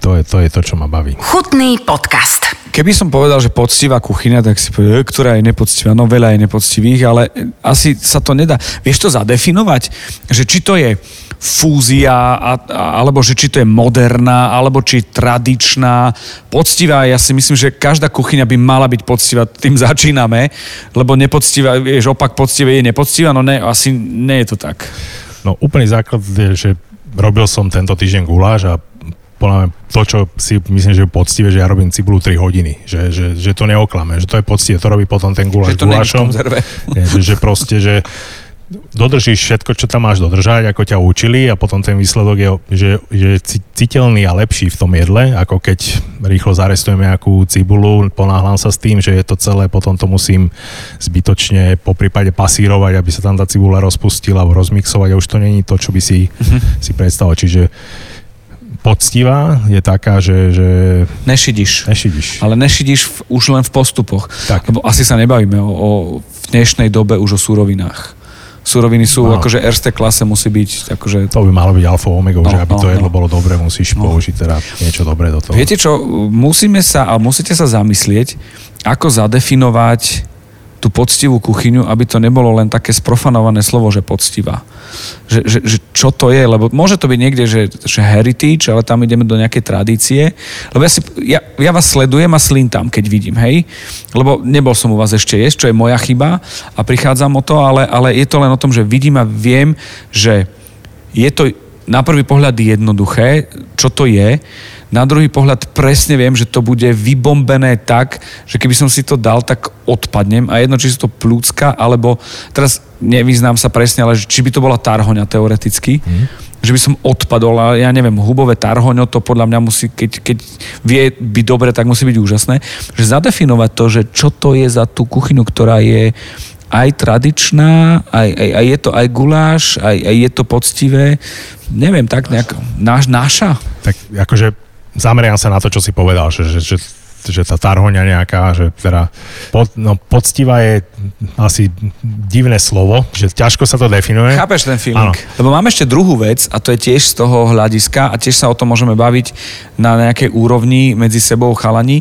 to je to, je to čo ma baví. Chutný podcast. Keby som povedal, že poctivá kuchyňa, tak si povedal, "E, ktorá je nepoctivá. No veľa je nepoctivých, ale asi sa to nedá. Vieš to zadefinovať? Že či to je fúzia, a, a, alebo že či to je moderná, alebo či tradičná, poctivá. Ja si myslím, že každá kuchyňa by mala byť poctivá. Tým začíname, lebo nepoctivá, vieš, opak poctivé je nepoctivá, no ne, asi nie je to tak. No úplný základ je, že robil som tento týždeň guláš a podľa mňa to, čo si myslím, že je poctivé, že ja robím cibulu 3 hodiny, že, že, že to neoklame, že to je poctivé, to robí potom ten Že guláš to není v gulášom. Je, že, že proste, že dodržíš všetko, čo tam máš dodržať, ako ťa učili a potom ten výsledok je, že, že je ci- citeľný a lepší v tom jedle, ako keď rýchlo zarestujem nejakú cibulu, ponáhľam sa s tým, že je to celé, potom to musím zbytočne po prípade pasírovať, aby sa tam tá cibula rozpustila rozmixovať a už to není to, čo by si, si predstavoval. Čiže poctivá je taká, že, že Nešidíš. nešidíš. Ale nešidíš v, už len v postupoch. Tak. Lebo asi sa nebavíme o, o v dnešnej dobe už o súrovinách. Suroviny sú, No. akože RST klase musí byť, akože... To by malo byť alfa omega, No, že aby no, to jedlo no. bolo dobre, musíš použiť teda niečo dobré do toho. Viete čo, musíme sa, a musíte sa zamyslieť, ako zadefinovať tú poctivú kuchyňu, aby to nebolo len také sprofanované slovo, že poctivá. Že, že, že čo to je, lebo môže to byť niekde, že, že heritage, ale tam ideme do nejakej tradície. Lebo ja, si, ja, ja vás sledujem a slintám, keď vidím, hej? Lebo nebol som u vás ešte jesť, čo je moja chyba a prichádzam o to, ale, ale je to len o tom, že vidím a viem, že je to na prvý pohľad jednoduché, čo to je. Na druhý pohľad presne viem, že to bude vybombené tak, že keby som si to dal, tak odpadnem. A jedno, či sú to plúcka, alebo teraz nevyznám sa presne, ale či by to bola tarhoňa teoreticky, mm. že by som odpadol, a ja neviem, hubové tarhoňo, to podľa mňa musí, keď, keď vie byť dobre, tak musí byť úžasné. Že zadefinovať to, že čo to je za tú kuchyňu, ktorá je aj tradičná, aj, aj, aj je to aj guláš, aj, aj je to poctivé. Neviem, tak nejak, náš, naša. Tak akože zameriam sa na to, čo si povedal, že, že, že že tá tarhoňa nejaká, že teda pod, no, poctivá je asi divné slovo, že ťažko sa to definuje. Chápeš ten feeling? Áno. Lebo máme ešte druhú vec a to je tiež z toho hľadiska a tiež sa o tom môžeme baviť na nejakej úrovni medzi sebou chalani,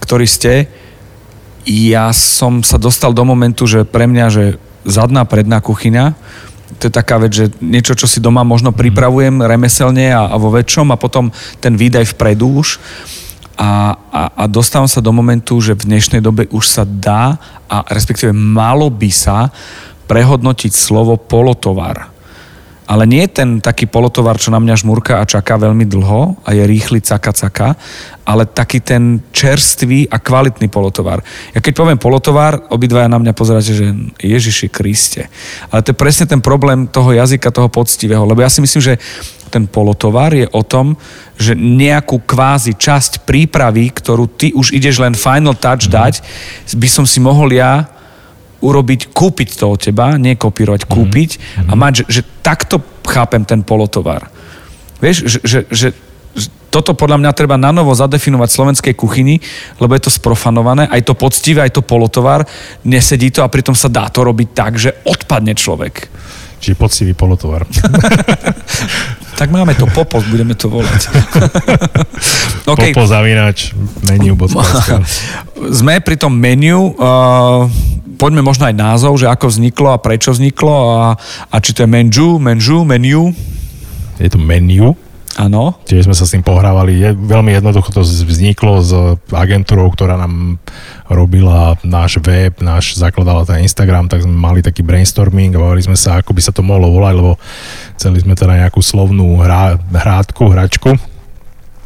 ktorí ste. Ja som sa dostal do momentu, že pre mňa, že zadná predná kuchyňa, to je taká vec, že niečo, čo si doma možno pripravujem remeselne a, a vo väčšom a potom ten výdaj vpredu už a, a, a dostávam sa do momentu, že v dnešnej dobe už sa dá a respektíve malo by sa prehodnotiť slovo polotovar. Ale nie je ten taký polotovar, čo na mňa žmurka a čaká veľmi dlho a je rýchly caka caka, ale taký ten čerstvý a kvalitný polotovar. Ja keď poviem polotovar, obidvaja na mňa pozeráte, že Ježiši Kriste. Ale to je presne ten problém toho jazyka, toho poctivého, lebo ja si myslím, že ten polotovar je o tom, že nejakú kvázi časť prípravy, ktorú ty už ideš len final touch dať, by som si mohol ja urobiť, kúpiť to od teba, nie kopírovať, kúpiť a mať, že, že takto chápem ten polotovar. Vieš, že, že, že že toto podľa mňa treba na novo zadefinovať v slovenskej kuchyni, lebo je to sprofanované, aj to poctivé, aj to polotovar, nesedí to a pritom sa dá to robiť tak, že odpadne človek. Čiže poctivý polotovar. Tak máme to popos, budeme to volať. okay. Popo zavinač menu. Sme pri tom menu. Uh, poďme možno aj názov, že ako vzniklo a prečo vzniklo a, a či to je menžu, menžu, menu. Je to menu. Áno. Tiež sme sa s tým pohrávali. Je, veľmi jednoducho to vzniklo s agentúrou, ktorá nám robila náš web, náš zakladala ten Instagram, tak sme mali taký brainstorming a bavili sme sa, ako by sa to mohlo volať, lebo chceli sme teda nejakú slovnú hrá, hrádku, hračku.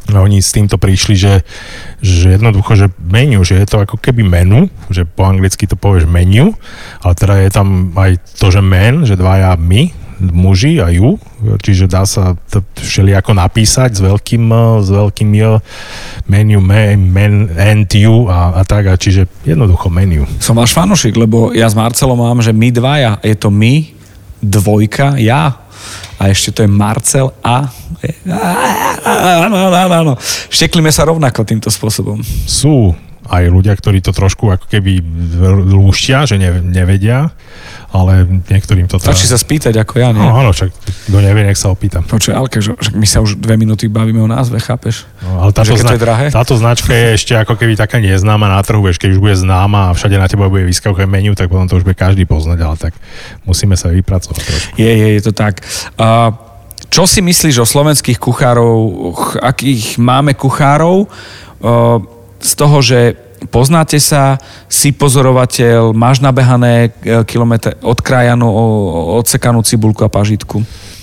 A oni s týmto prišli, že, že jednoducho, že menu, že je to ako keby menu, že po anglicky to povieš menu, ale teda je tam aj to, že men, že dvaja my, muži a ju, čiže dá sa to všelijako napísať s veľkým, eh, s veľkým eh, menu, men, men and you a, a tak, a čiže jednoducho menu. Som váš fanušik, lebo ja s Marcelom mám, že my dvaja, je to my, dvojka, ja, a ešte to je Marcel a... Áno, áno, áno. Šteklíme sa rovnako týmto spôsobom. Sú aj ľudia, ktorí to trošku ako keby lúštia, že nevedia ale niektorým to teda... Stačí sa spýtať ako ja, nie? No áno, však kto nevie, nech sa opýtam. Počuj, Alke, že, my sa už dve minúty bavíme o názve, chápeš? No, ale táto, zna- drahé? táto značka je ešte ako keby taká neznáma na trhu, vieš, keď už bude známa a všade na teba bude vyskakové menu, tak potom to už bude každý poznať, ale tak musíme sa vypracovať trošku. Je, je, je to tak. Uh, čo si myslíš o slovenských kuchárov, akých máme kuchárov? Z toho, že poznáte sa, si pozorovateľ, máš nabehané e, kilometre odkrajanú, odsekanú cibulku a pažitku?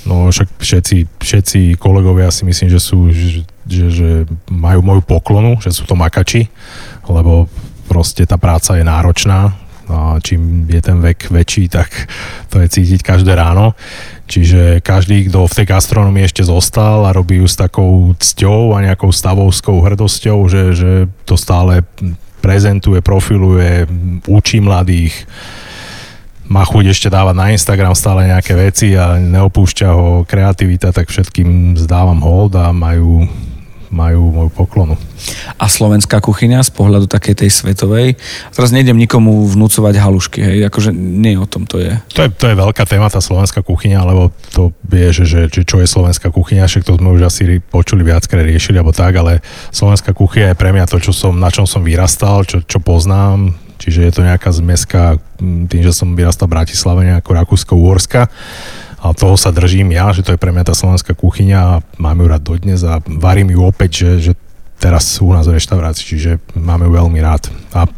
No však všetci, všetci kolegovia si myslím, že sú, že, že, že majú moju poklonu, že sú to makači, lebo proste tá práca je náročná, a čím je ten vek väčší, tak to je cítiť každé ráno. Čiže každý, kto v tej gastronomii ešte zostal a robí ju s takou cťou a nejakou stavovskou hrdosťou, že, že to stále prezentuje, profiluje, učí mladých, má chuť ešte dávať na Instagram stále nejaké veci a neopúšťa ho kreativita, tak všetkým zdávam hold a majú majú moju poklonu. A slovenská kuchyňa z pohľadu takej tej svetovej, teraz nejdem nikomu vnúcovať halušky, hej, akože nie o tom to je. To je, to je veľká téma, tá slovenská kuchyňa, lebo to vie, že, že, že čo je slovenská kuchyňa, však to sme už asi počuli viackrát riešili, alebo tak, ale slovenská kuchyňa je pre mňa to, čo som, na čom som vyrastal, čo, čo poznám, čiže je to nejaká zmeska tým, že som vyrastal v Bratislave, nejako Rakúsko-Uhorska a toho sa držím ja, že to je pre mňa tá slovenská kuchyňa a mám ju rád dodnes a varím ju opäť, že, že teraz sú u nás v reštaurácii, čiže máme ju veľmi rád. A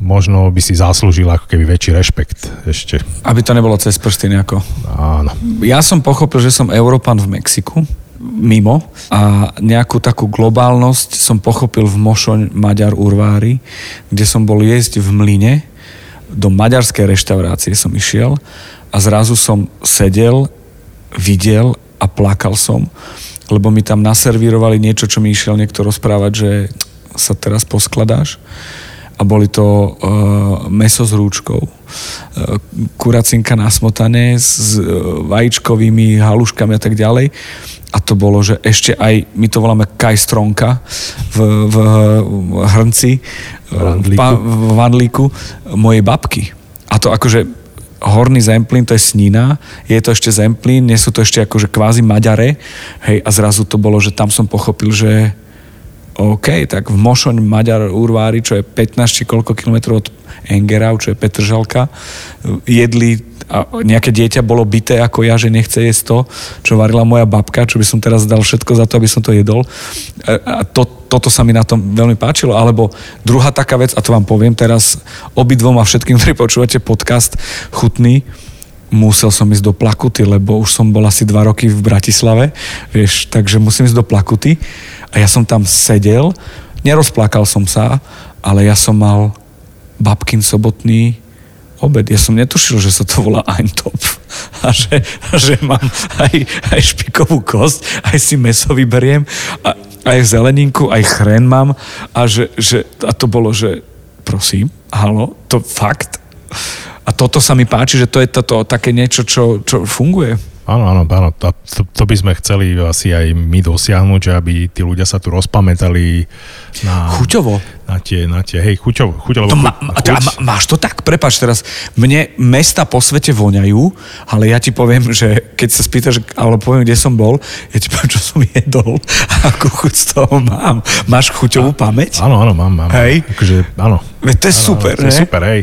možno by si zaslúžil ako keby väčší rešpekt ešte. Aby to nebolo cez prsty nejako. Áno. Ja som pochopil, že som Európan v Mexiku, mimo a nejakú takú globálnosť som pochopil v Mošoň Maďar Urvári, kde som bol jesť v Mline, do maďarskej reštaurácie som išiel a zrazu som sedel, videl a plakal som, lebo mi tam naservírovali niečo, čo mi išiel niekto rozprávať, že sa teraz poskladáš. A boli to uh, meso s rúčkou. Uh, kuracinka na smotane s uh, vajíčkovými haluškami a tak ďalej. A to bolo, že ešte aj, my to voláme kajstronka v, v, v hrnci, v, pa, v vandlíku mojej babky. A to akože horný zemplín, to je snina, je to ešte zemplín, nie sú to ešte akože kvázi maďare, hej, a zrazu to bolo, že tam som pochopil, že OK, tak v Mošoň Maďar Urvári, čo je 15 či koľko kilometrov od Engerau, čo je Petržalka, jedli a nejaké dieťa bolo bité ako ja, že nechce jesť to, čo varila moja babka, čo by som teraz dal všetko za to, aby som to jedol. A to, toto sa mi na tom veľmi páčilo. Alebo druhá taká vec, a to vám poviem teraz obidvom a všetkým, ktorí počúvate podcast Chutný, musel som ísť do Plakuty, lebo už som bol asi dva roky v Bratislave, vieš, takže musím ísť do Plakuty a ja som tam sedel, nerozplakal som sa, ale ja som mal babkin sobotný obed. Ja som netušil, že sa to volá Eintop. A že, a že mám aj, aj špikovú kosť, aj si meso vyberiem, a, aj zeleninku, aj chren mám. A, že, že, a to bolo, že prosím, halo, to fakt? A toto sa mi páči, že to je toto také niečo, čo, čo funguje. Áno, áno, áno. To, to by sme chceli asi aj my dosiahnuť, že aby tí ľudia sa tu rozpamätali na... Chuťovo. Na tie, na tie hej, chuťovo. chuťovo to má, chuť. a máš to tak? Prepač teraz, mne mesta po svete voňajú, ale ja ti poviem, že keď sa spýtaš, alebo poviem, kde som bol, ja ti poviem, čo som jedol a akú chuť z toho mám. Máš chuťovú a, pamäť? Áno, áno, mám. mám hej? Akože, áno. Veď to je áno, super, to je super, hej.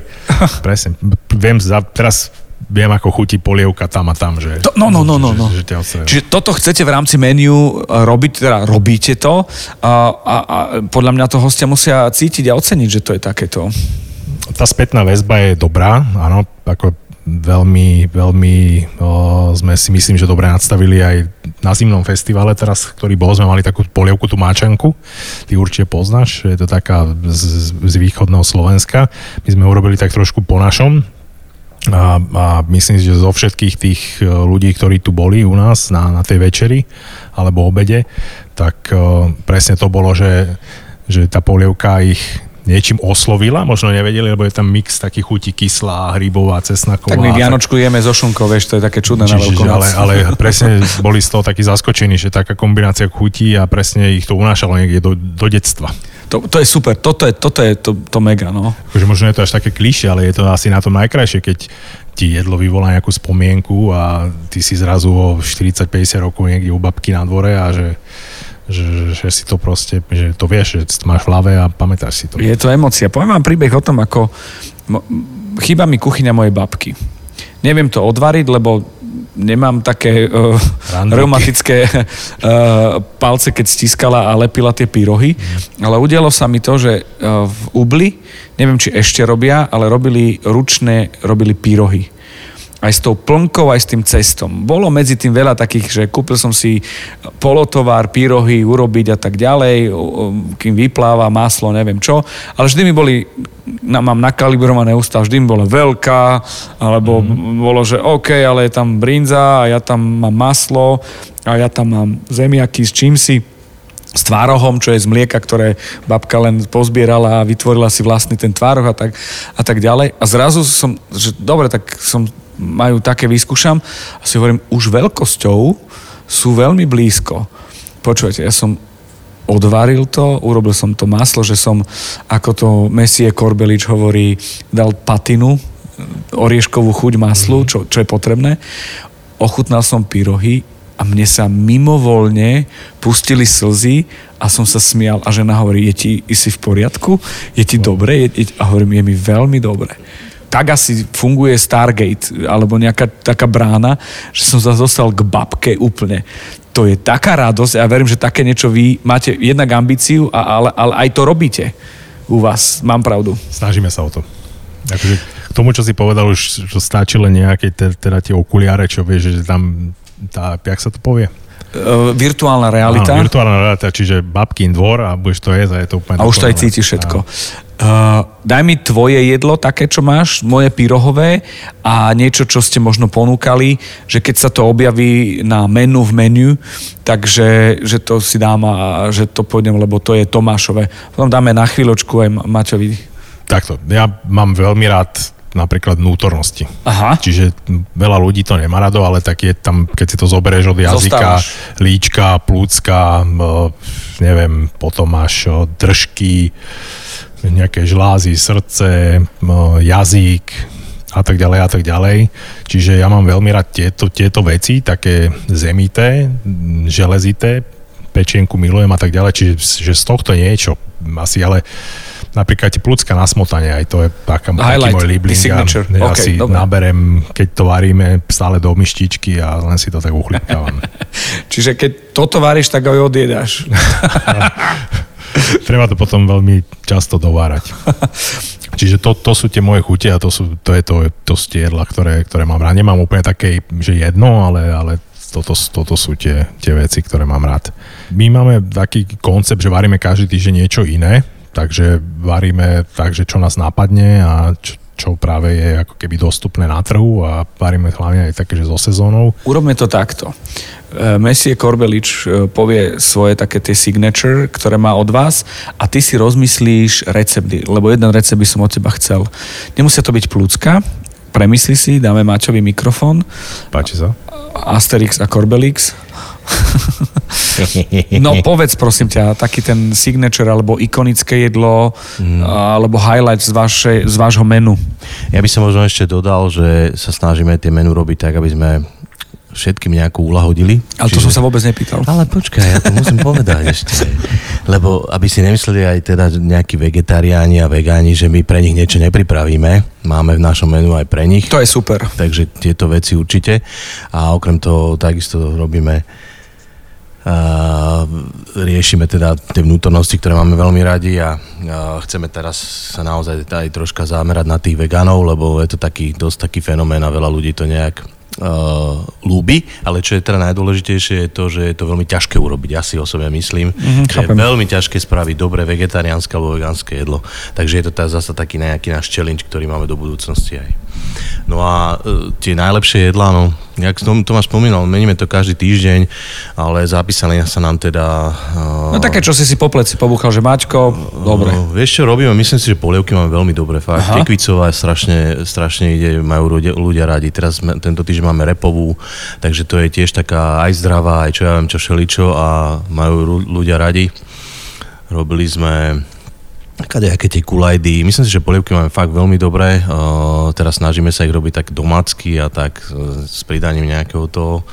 Presne. Viem, za, teraz viem, ako chutí polievka tam a tam. Že, to, no, no, no, no. no. Že, že, že Čiže toto chcete v rámci menu e, robiť, teda robíte to a, a, a podľa mňa to hostia musia cítiť a oceniť, že to je takéto. Tá spätná väzba je dobrá, áno, ako veľmi, veľmi o, sme si myslím, že dobre nadstavili aj na zimnom festivale teraz, ktorý bol, sme mali takú polievku, tú máčanku. Ty určite poznáš, je to taká z, z východného Slovenska. My sme urobili tak trošku po našom, a, a myslím si, že zo všetkých tých e, ľudí, ktorí tu boli u nás na, na tej večeri alebo obede, tak uh, presne to bolo, že, že tá polievka ich niečím oslovila, možno nevedeli, lebo je tam mix takých chutí kyslá, hrybová, cesnaková. Tak my Vianočku jeme zo šunkou, vieš, to je také čudné na Ale, ale presne boli z toho takí zaskočení, že taká kombinácia chutí a presne ich to unášalo niekde do, do detstva. To, to je super, toto je, toto je to, to mega, no. Akože možno je to až také klišie, ale je to asi na tom najkrajšie, keď ti jedlo vyvolá nejakú spomienku a ty si zrazu o 40-50 rokov niekde u babky na dvore a že, že, že si to proste, že to vieš, že to máš v hlave a pamätáš si to. Je to emocia. Poviem vám príbeh o tom, ako chýba mi kuchyňa mojej babky. Neviem to odvariť, lebo nemám také uh, reumatické uh, palce, keď stiskala a lepila tie pyrohy, mm. ale udialo sa mi to, že uh, v Ubli, neviem, či ešte robia, ale robili ručné, robili pyrohy aj s tou plnkou, aj s tým cestom. Bolo medzi tým veľa takých, že kúpil som si polotovár, pyrohy urobiť a tak ďalej, kým vypláva maslo, neviem čo, ale vždy mi boli, na, mám nakalibrované ústa, vždy mi bola veľká, alebo mm. bolo, že OK, ale je tam brinza a ja tam mám maslo a ja tam mám zemiaky s čím si s tvárohom, čo je z mlieka, ktoré babka len pozbierala a vytvorila si vlastný ten tvároh a tak, a tak ďalej. A zrazu som, že dobre, tak som majú také, vyskúšam a si hovorím, už veľkosťou sú veľmi blízko. Počujete, ja som odvaril to, urobil som to maslo, že som, ako to Messie Korbelič hovorí, dal patinu, orieškovú chuť maslu, mhm. čo, čo je potrebné. Ochutnal som pyrohy a mne sa mimovoľne pustili slzy a som sa smial a žena hovorí, je ti, si v poriadku? Je ti dobre? Je, je, a hovorím, je mi veľmi dobre tak asi funguje Stargate, alebo nejaká taká brána, že som sa dostal k babke úplne. To je taká radosť a ja verím, že také niečo vy máte jednak ambíciu, ale, ale aj to robíte u vás. Mám pravdu. Snažíme sa o to. Akože k tomu, čo si povedal, už stačí len nejaké teda tie okuliare, čo vieš, že tam tá, jak sa to povie? Uh, virtuálna realita. Áno, virtuálna realita, čiže babkin dvor a budeš to jesť a je to úplne... A už to aj cíti všetko. Uh, daj mi tvoje jedlo, také, čo máš, moje pyrohové a niečo, čo ste možno ponúkali, že keď sa to objaví na menu v menu, takže že to si dám a že to pôjdem, lebo to je Tomášové. Potom dáme na chvíľočku aj Maťovi. takto, ja mám veľmi rád napríklad vnútornosti. Aha. Čiže veľa ľudí to nemá rado, ale tak je tam, keď si to zoberieš od jazyka, Zostávaš. líčka, plúcka, m, neviem, potom máš o, držky, nejaké žlázy, srdce, m, jazyk a tak ďalej a tak ďalej. Čiže ja mám veľmi rád tieto, tieto veci, také zemité, železité, pečienku milujem a tak ďalej, čiže že z tohto niečo asi, ale napríklad ti plúcka na smotanie, aj to je taká, taký môj signature. Ja OK, si dobre. naberem, keď to varíme, stále do myštičky a len si to tak uchlipkávam. Čiže keď toto varíš, tak aj odjedáš. Treba to potom veľmi často dovárať. Čiže to, to sú tie moje chute a to, sú, to je to, to sú tie jedla, ktoré, ktoré mám rád. Nemám úplne také, že jedno, ale, ale toto, toto sú tie, tie veci, ktoré mám rád. My máme taký koncept, že varíme každý týždeň niečo iné, takže varíme tak, že čo nás napadne a čo, čo práve je ako keby dostupné na trhu a varíme hlavne aj také, že so sezónou. Urobme to takto. E, Messie Korbelič e, povie svoje také tie signature, ktoré má od vás a ty si rozmyslíš recepty, lebo jeden recept by som od teba chcel. Nemusia to byť plúcka, premysli si, dáme Mačovi mikrofón, Páči sa? Asterix a Korbelix. No povedz prosím ťa, taký ten signature alebo ikonické jedlo Mm. alebo highlight z, vašej, z vášho menu. Ja by som možno ešte dodal, že sa snažíme tie menu robiť tak, aby sme všetkým nejako ulahodili. Ale to som sa vôbec nepýtal. Ale počkaj, ja to musím povedať ešte. Lebo aby si nemysleli aj teda nejakí vegetariáni a vegáni, že my pre nich niečo nepripravíme. Máme v našom menu aj pre nich. To je super. Takže tieto veci určite. A okrem toho takisto robíme a riešime teda tie vnútornosti, ktoré máme veľmi radi a, a chceme teraz sa naozaj aj troška zamerať na tých vegánov, lebo je to taký, dosť taký fenomén a veľa ľudí to nejak uh, ľúbi, ale čo je teda najdôležitejšie je to, že je to veľmi ťažké urobiť. Ja si osobne myslím, Mhm, že je veľmi ťažké spraviť dobré vegetariánske alebo vegánske jedlo. Takže je to tá, zase taký nejaký náš challenge, ktorý máme do budúcnosti aj. No a e, tie najlepšie jedlá, no, jak som Tomáš spomínal, meníme to každý týždeň, ale zapísali sa nám teda... No také, čo si si po pleci pobúchal, že Maťko, dobre. No, vieš čo robíme? Myslím si, že polievky máme veľmi dobre. Fakt. Aha. Tekvicová je strašne, strašne ide, majú ľudia, ľudia radi. Teraz tento týždeň máme repovú, takže to je tiež taká aj zdravá, aj čo ja viem, čo šeličo a majú ľu- ľudia radi. Robili sme kadejaké tie kulajdy. Myslím si, že polievky máme fakt veľmi dobré. Uh, teraz snažíme sa ich robiť tak domácky a tak uh, s pridaním nejakého toho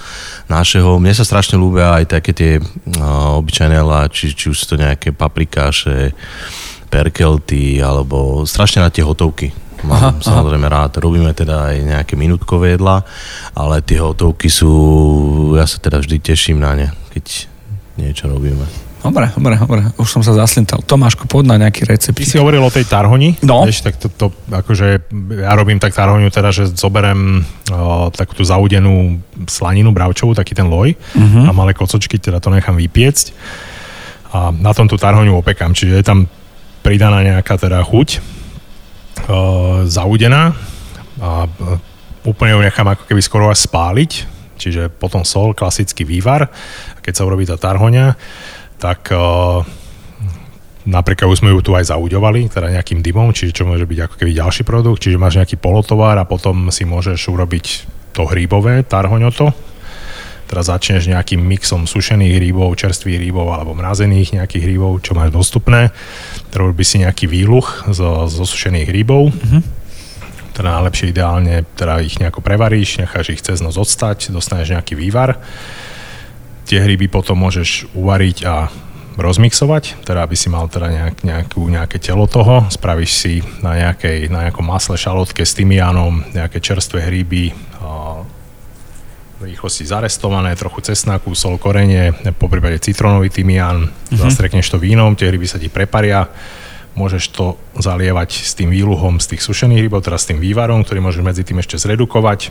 našeho. Mne sa strašne ľúbia aj také tie uh, obyčajné jedlá, či, či už sú to nejaké paprikáše, perkelty, alebo strašne na tie hotovky. Aha, Mám samozrejme rád. Robíme teda aj nejaké minútkové jedlá, ale tie hotovky sú, ja sa teda vždy teším na ne, keď niečo robíme. Dobre, dobre, dobre. Už som sa zaslintal. Tomáško, poď na nejaký recept. Ty si hovoril o tej tarhoni. No. Vieš, tak to, to, akože ja robím tak tarhoniu teda, že zoberem o, takú tú zaudenú slaninu bravčovú, taký ten loj Mhm. a malé kocočky, teda to nechám vypiecť a na tom tú tarhoniu opekám, čiže je tam pridaná nejaká teda chuť o, zaudená a e, úplne ju nechám ako keby skoro až spáliť, čiže potom sol, klasický vývar a keď sa urobí tá tarhoňa, tak o, Napríklad už sme ju tu aj zauďovali, teda nejakým dymom, čiže čo môže byť ako keby ďalší produkt, čiže máš nejaký polotovar a potom si môžeš urobiť to hríbové, tarhoňoto. Teraz začneš nejakým mixom sušených hríbov, čerstvých hríbov alebo mrazených nejakých hríbov, čo máš dostupné. Teda by si nejaký výluch zo, zo sušených hríbov. Teda najlepšie ideálne, teda ich nejako prevaríš, necháš ich cez noc odstať, dostaneš nejaký vývar. Tie hríby potom môžeš uvariť a rozmixovať, teda aby si mal teda nejak, nejakú, nejaké telo toho, spravíš si na, nejakej, na nejakom masle šalotke s tymiánom, nejaké čerstvé hríby, a rýchlo si zarestované, trochu cesnaku, sol, korenie, po prípade citrónový tymián, mm-hmm. zastrekneš to vínom, tie hryby sa ti preparia, môžeš to zalievať s tým výluhom z tých sušených rybov, teda s tým vývarom, ktorý môžeš medzi tým ešte zredukovať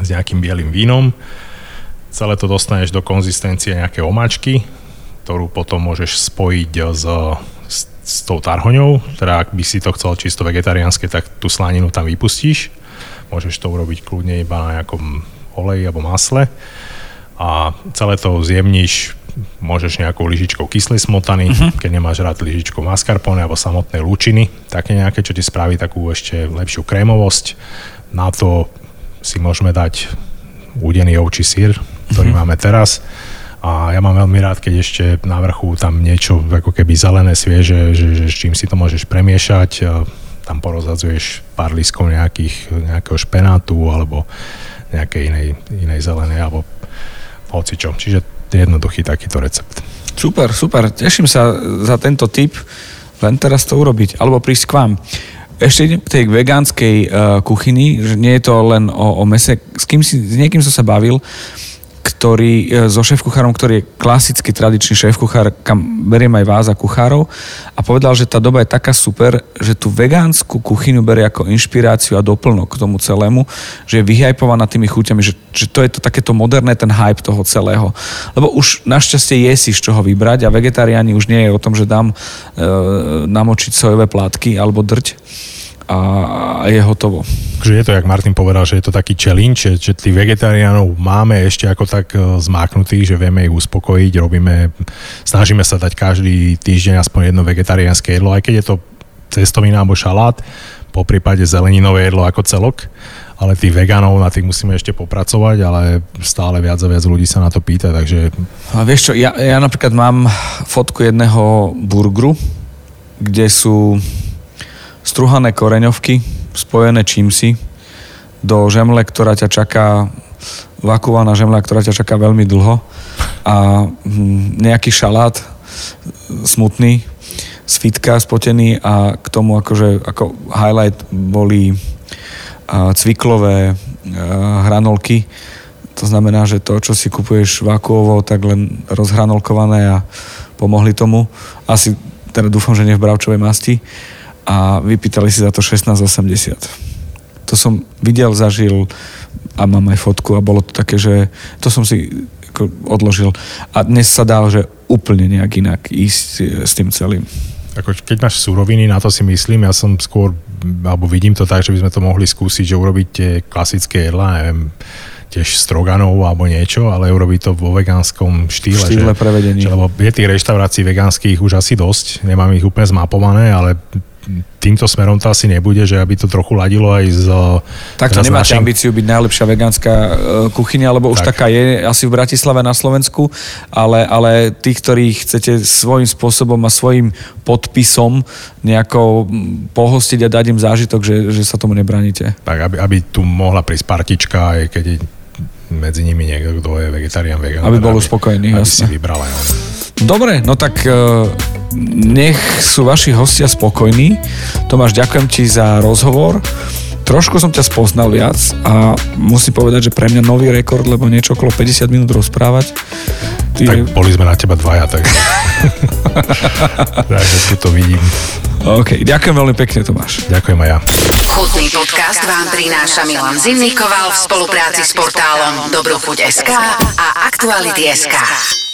s nejakým bielým vínom. Celé to dostaneš do konzistencie nejaké omáčky, ktorú potom môžeš spojiť s, s, s tou tarhoňou, teda ak by si to chcel čisto vegetariánske, tak tú slaninu tam vypustíš. Môžeš to urobiť kľudne iba na nejakom oleji alebo masle a celé to zjemníš môžeš nejakou lyžičkou kyslej smotany, uh-huh. keď nemáš rád lyžičkou mascarpone alebo samotnej lučiny, také nejaké, čo ti spraví takú ešte lepšiu krémovosť. Na to si môžeme dať údený ovčí sír, ktorý uh-huh. máme teraz. A ja mám veľmi rád, keď ešte na vrchu tam niečo ako keby zelené, svieže, že, že s čím si to môžeš premiešať. Tam porozadzuješ pár lískov nejakých, nejakého špenátu alebo nejakej inej, inej zelenej alebo hocičo. Čiže jednoduchý takýto recept. Super, super. Teším sa za tento tip. Len teraz to urobiť. Alebo prísť k vám. Ešte idem k tej vegánskej uh, kuchyni, že nie je to len o, o mese. S, kým si, s niekým som sa bavil, ktorý, e, so šéf-kuchárom, ktorý je klasický tradičný šéf-kuchár, kam beriem aj vás a kuchárov a povedal, že tá doba je taká super, že tú vegánsku kuchyňu berie ako inšpiráciu a doplnok k tomu celému, že je vyhypovaná tými chuťami, že, že to je to takéto moderné, ten hype toho celého. Lebo už našťastie je si z čoho vybrať a vegetariáni už nie je o tom, že dám e, namočiť sojové plátky alebo drť, a je hotovo. Že je to, jak Martin povedal, že je to taký challenge, že, že tých vegetariánov máme ešte ako tak e, zmáknutých, že vieme ich uspokojiť, robíme, snažíme sa dať každý týždeň aspoň jedno vegetariánske jedlo, aj keď je to cestovina alebo šalát, po prípade zeleninové jedlo ako celok, ale tých vegánov, na tých musíme ešte popracovať, ale stále viac a viac ľudí sa na to pýta, takže... A vieš čo, ja, ja napríklad mám fotku jedného burgeru, kde sú struhané koreňovky, spojené čímsi, do žemle, ktorá ťa čaká, vakúvaná žemle, ktorá ťa čaká veľmi dlho a hm, nejaký šalát smutný, z spotený a k tomu akože ako highlight boli cviklové hranolky. To znamená, že to, čo si kupuješ vakuovo, tak len rozhranolkované a pomohli tomu. Asi teda dúfam, že nie v bravčovej masti a vypýtali si za to 16,80. To som videl, zažil a mám aj fotku a bolo to také, že to som si odložil. A dnes sa dá, že úplne nejak inak ísť s tým celým. Ako keď máš suroviny, na to si myslím, ja som skôr, alebo vidím to tak, že by sme to mohli skúsiť, že urobiť tie klasické jedlá, neviem, tiež stroganov alebo niečo, ale urobiť to vo vegánskom štýle. Štýle že, prevedení. Že, lebo je tých reštaurácií vegánskych už asi dosť, nemám ich úplne zmapované, ale týmto smerom to asi nebude, že aby to trochu ladilo aj z... Takto nemáte našim... ambíciu byť najlepšia vegánska e, kuchyňa, lebo už tak. taká je asi v Bratislave na Slovensku, ale, ale tí, ktorí chcete svojím spôsobom a svojim podpisom nejako pohostiť a dať im zážitok, že, že sa tomu nebraníte. Tak, aby, aby tu mohla prísť partička, aj keď medzi nimi niekto, kto je vegetarián, vegán. Aby bol spokojný, aby jasne. si vybral aj on. Dobre, no tak uh, nech sú vaši hostia spokojní. Tomáš, ďakujem ti za rozhovor. Trošku som ťa spoznal viac a musím povedať, že pre mňa nový rekord, lebo niečo okolo 50 minút rozprávať. Ty... Tak boli sme na teba dvaja, tak... Takže tu to vidím. OK, ďakujem veľmi pekne, Tomáš. Ďakujem aj ja. Chutný podcast vám prináša Milan Zimnikoval v spolupráci s portálom Dobrochuť.sk a Aktuality.sk.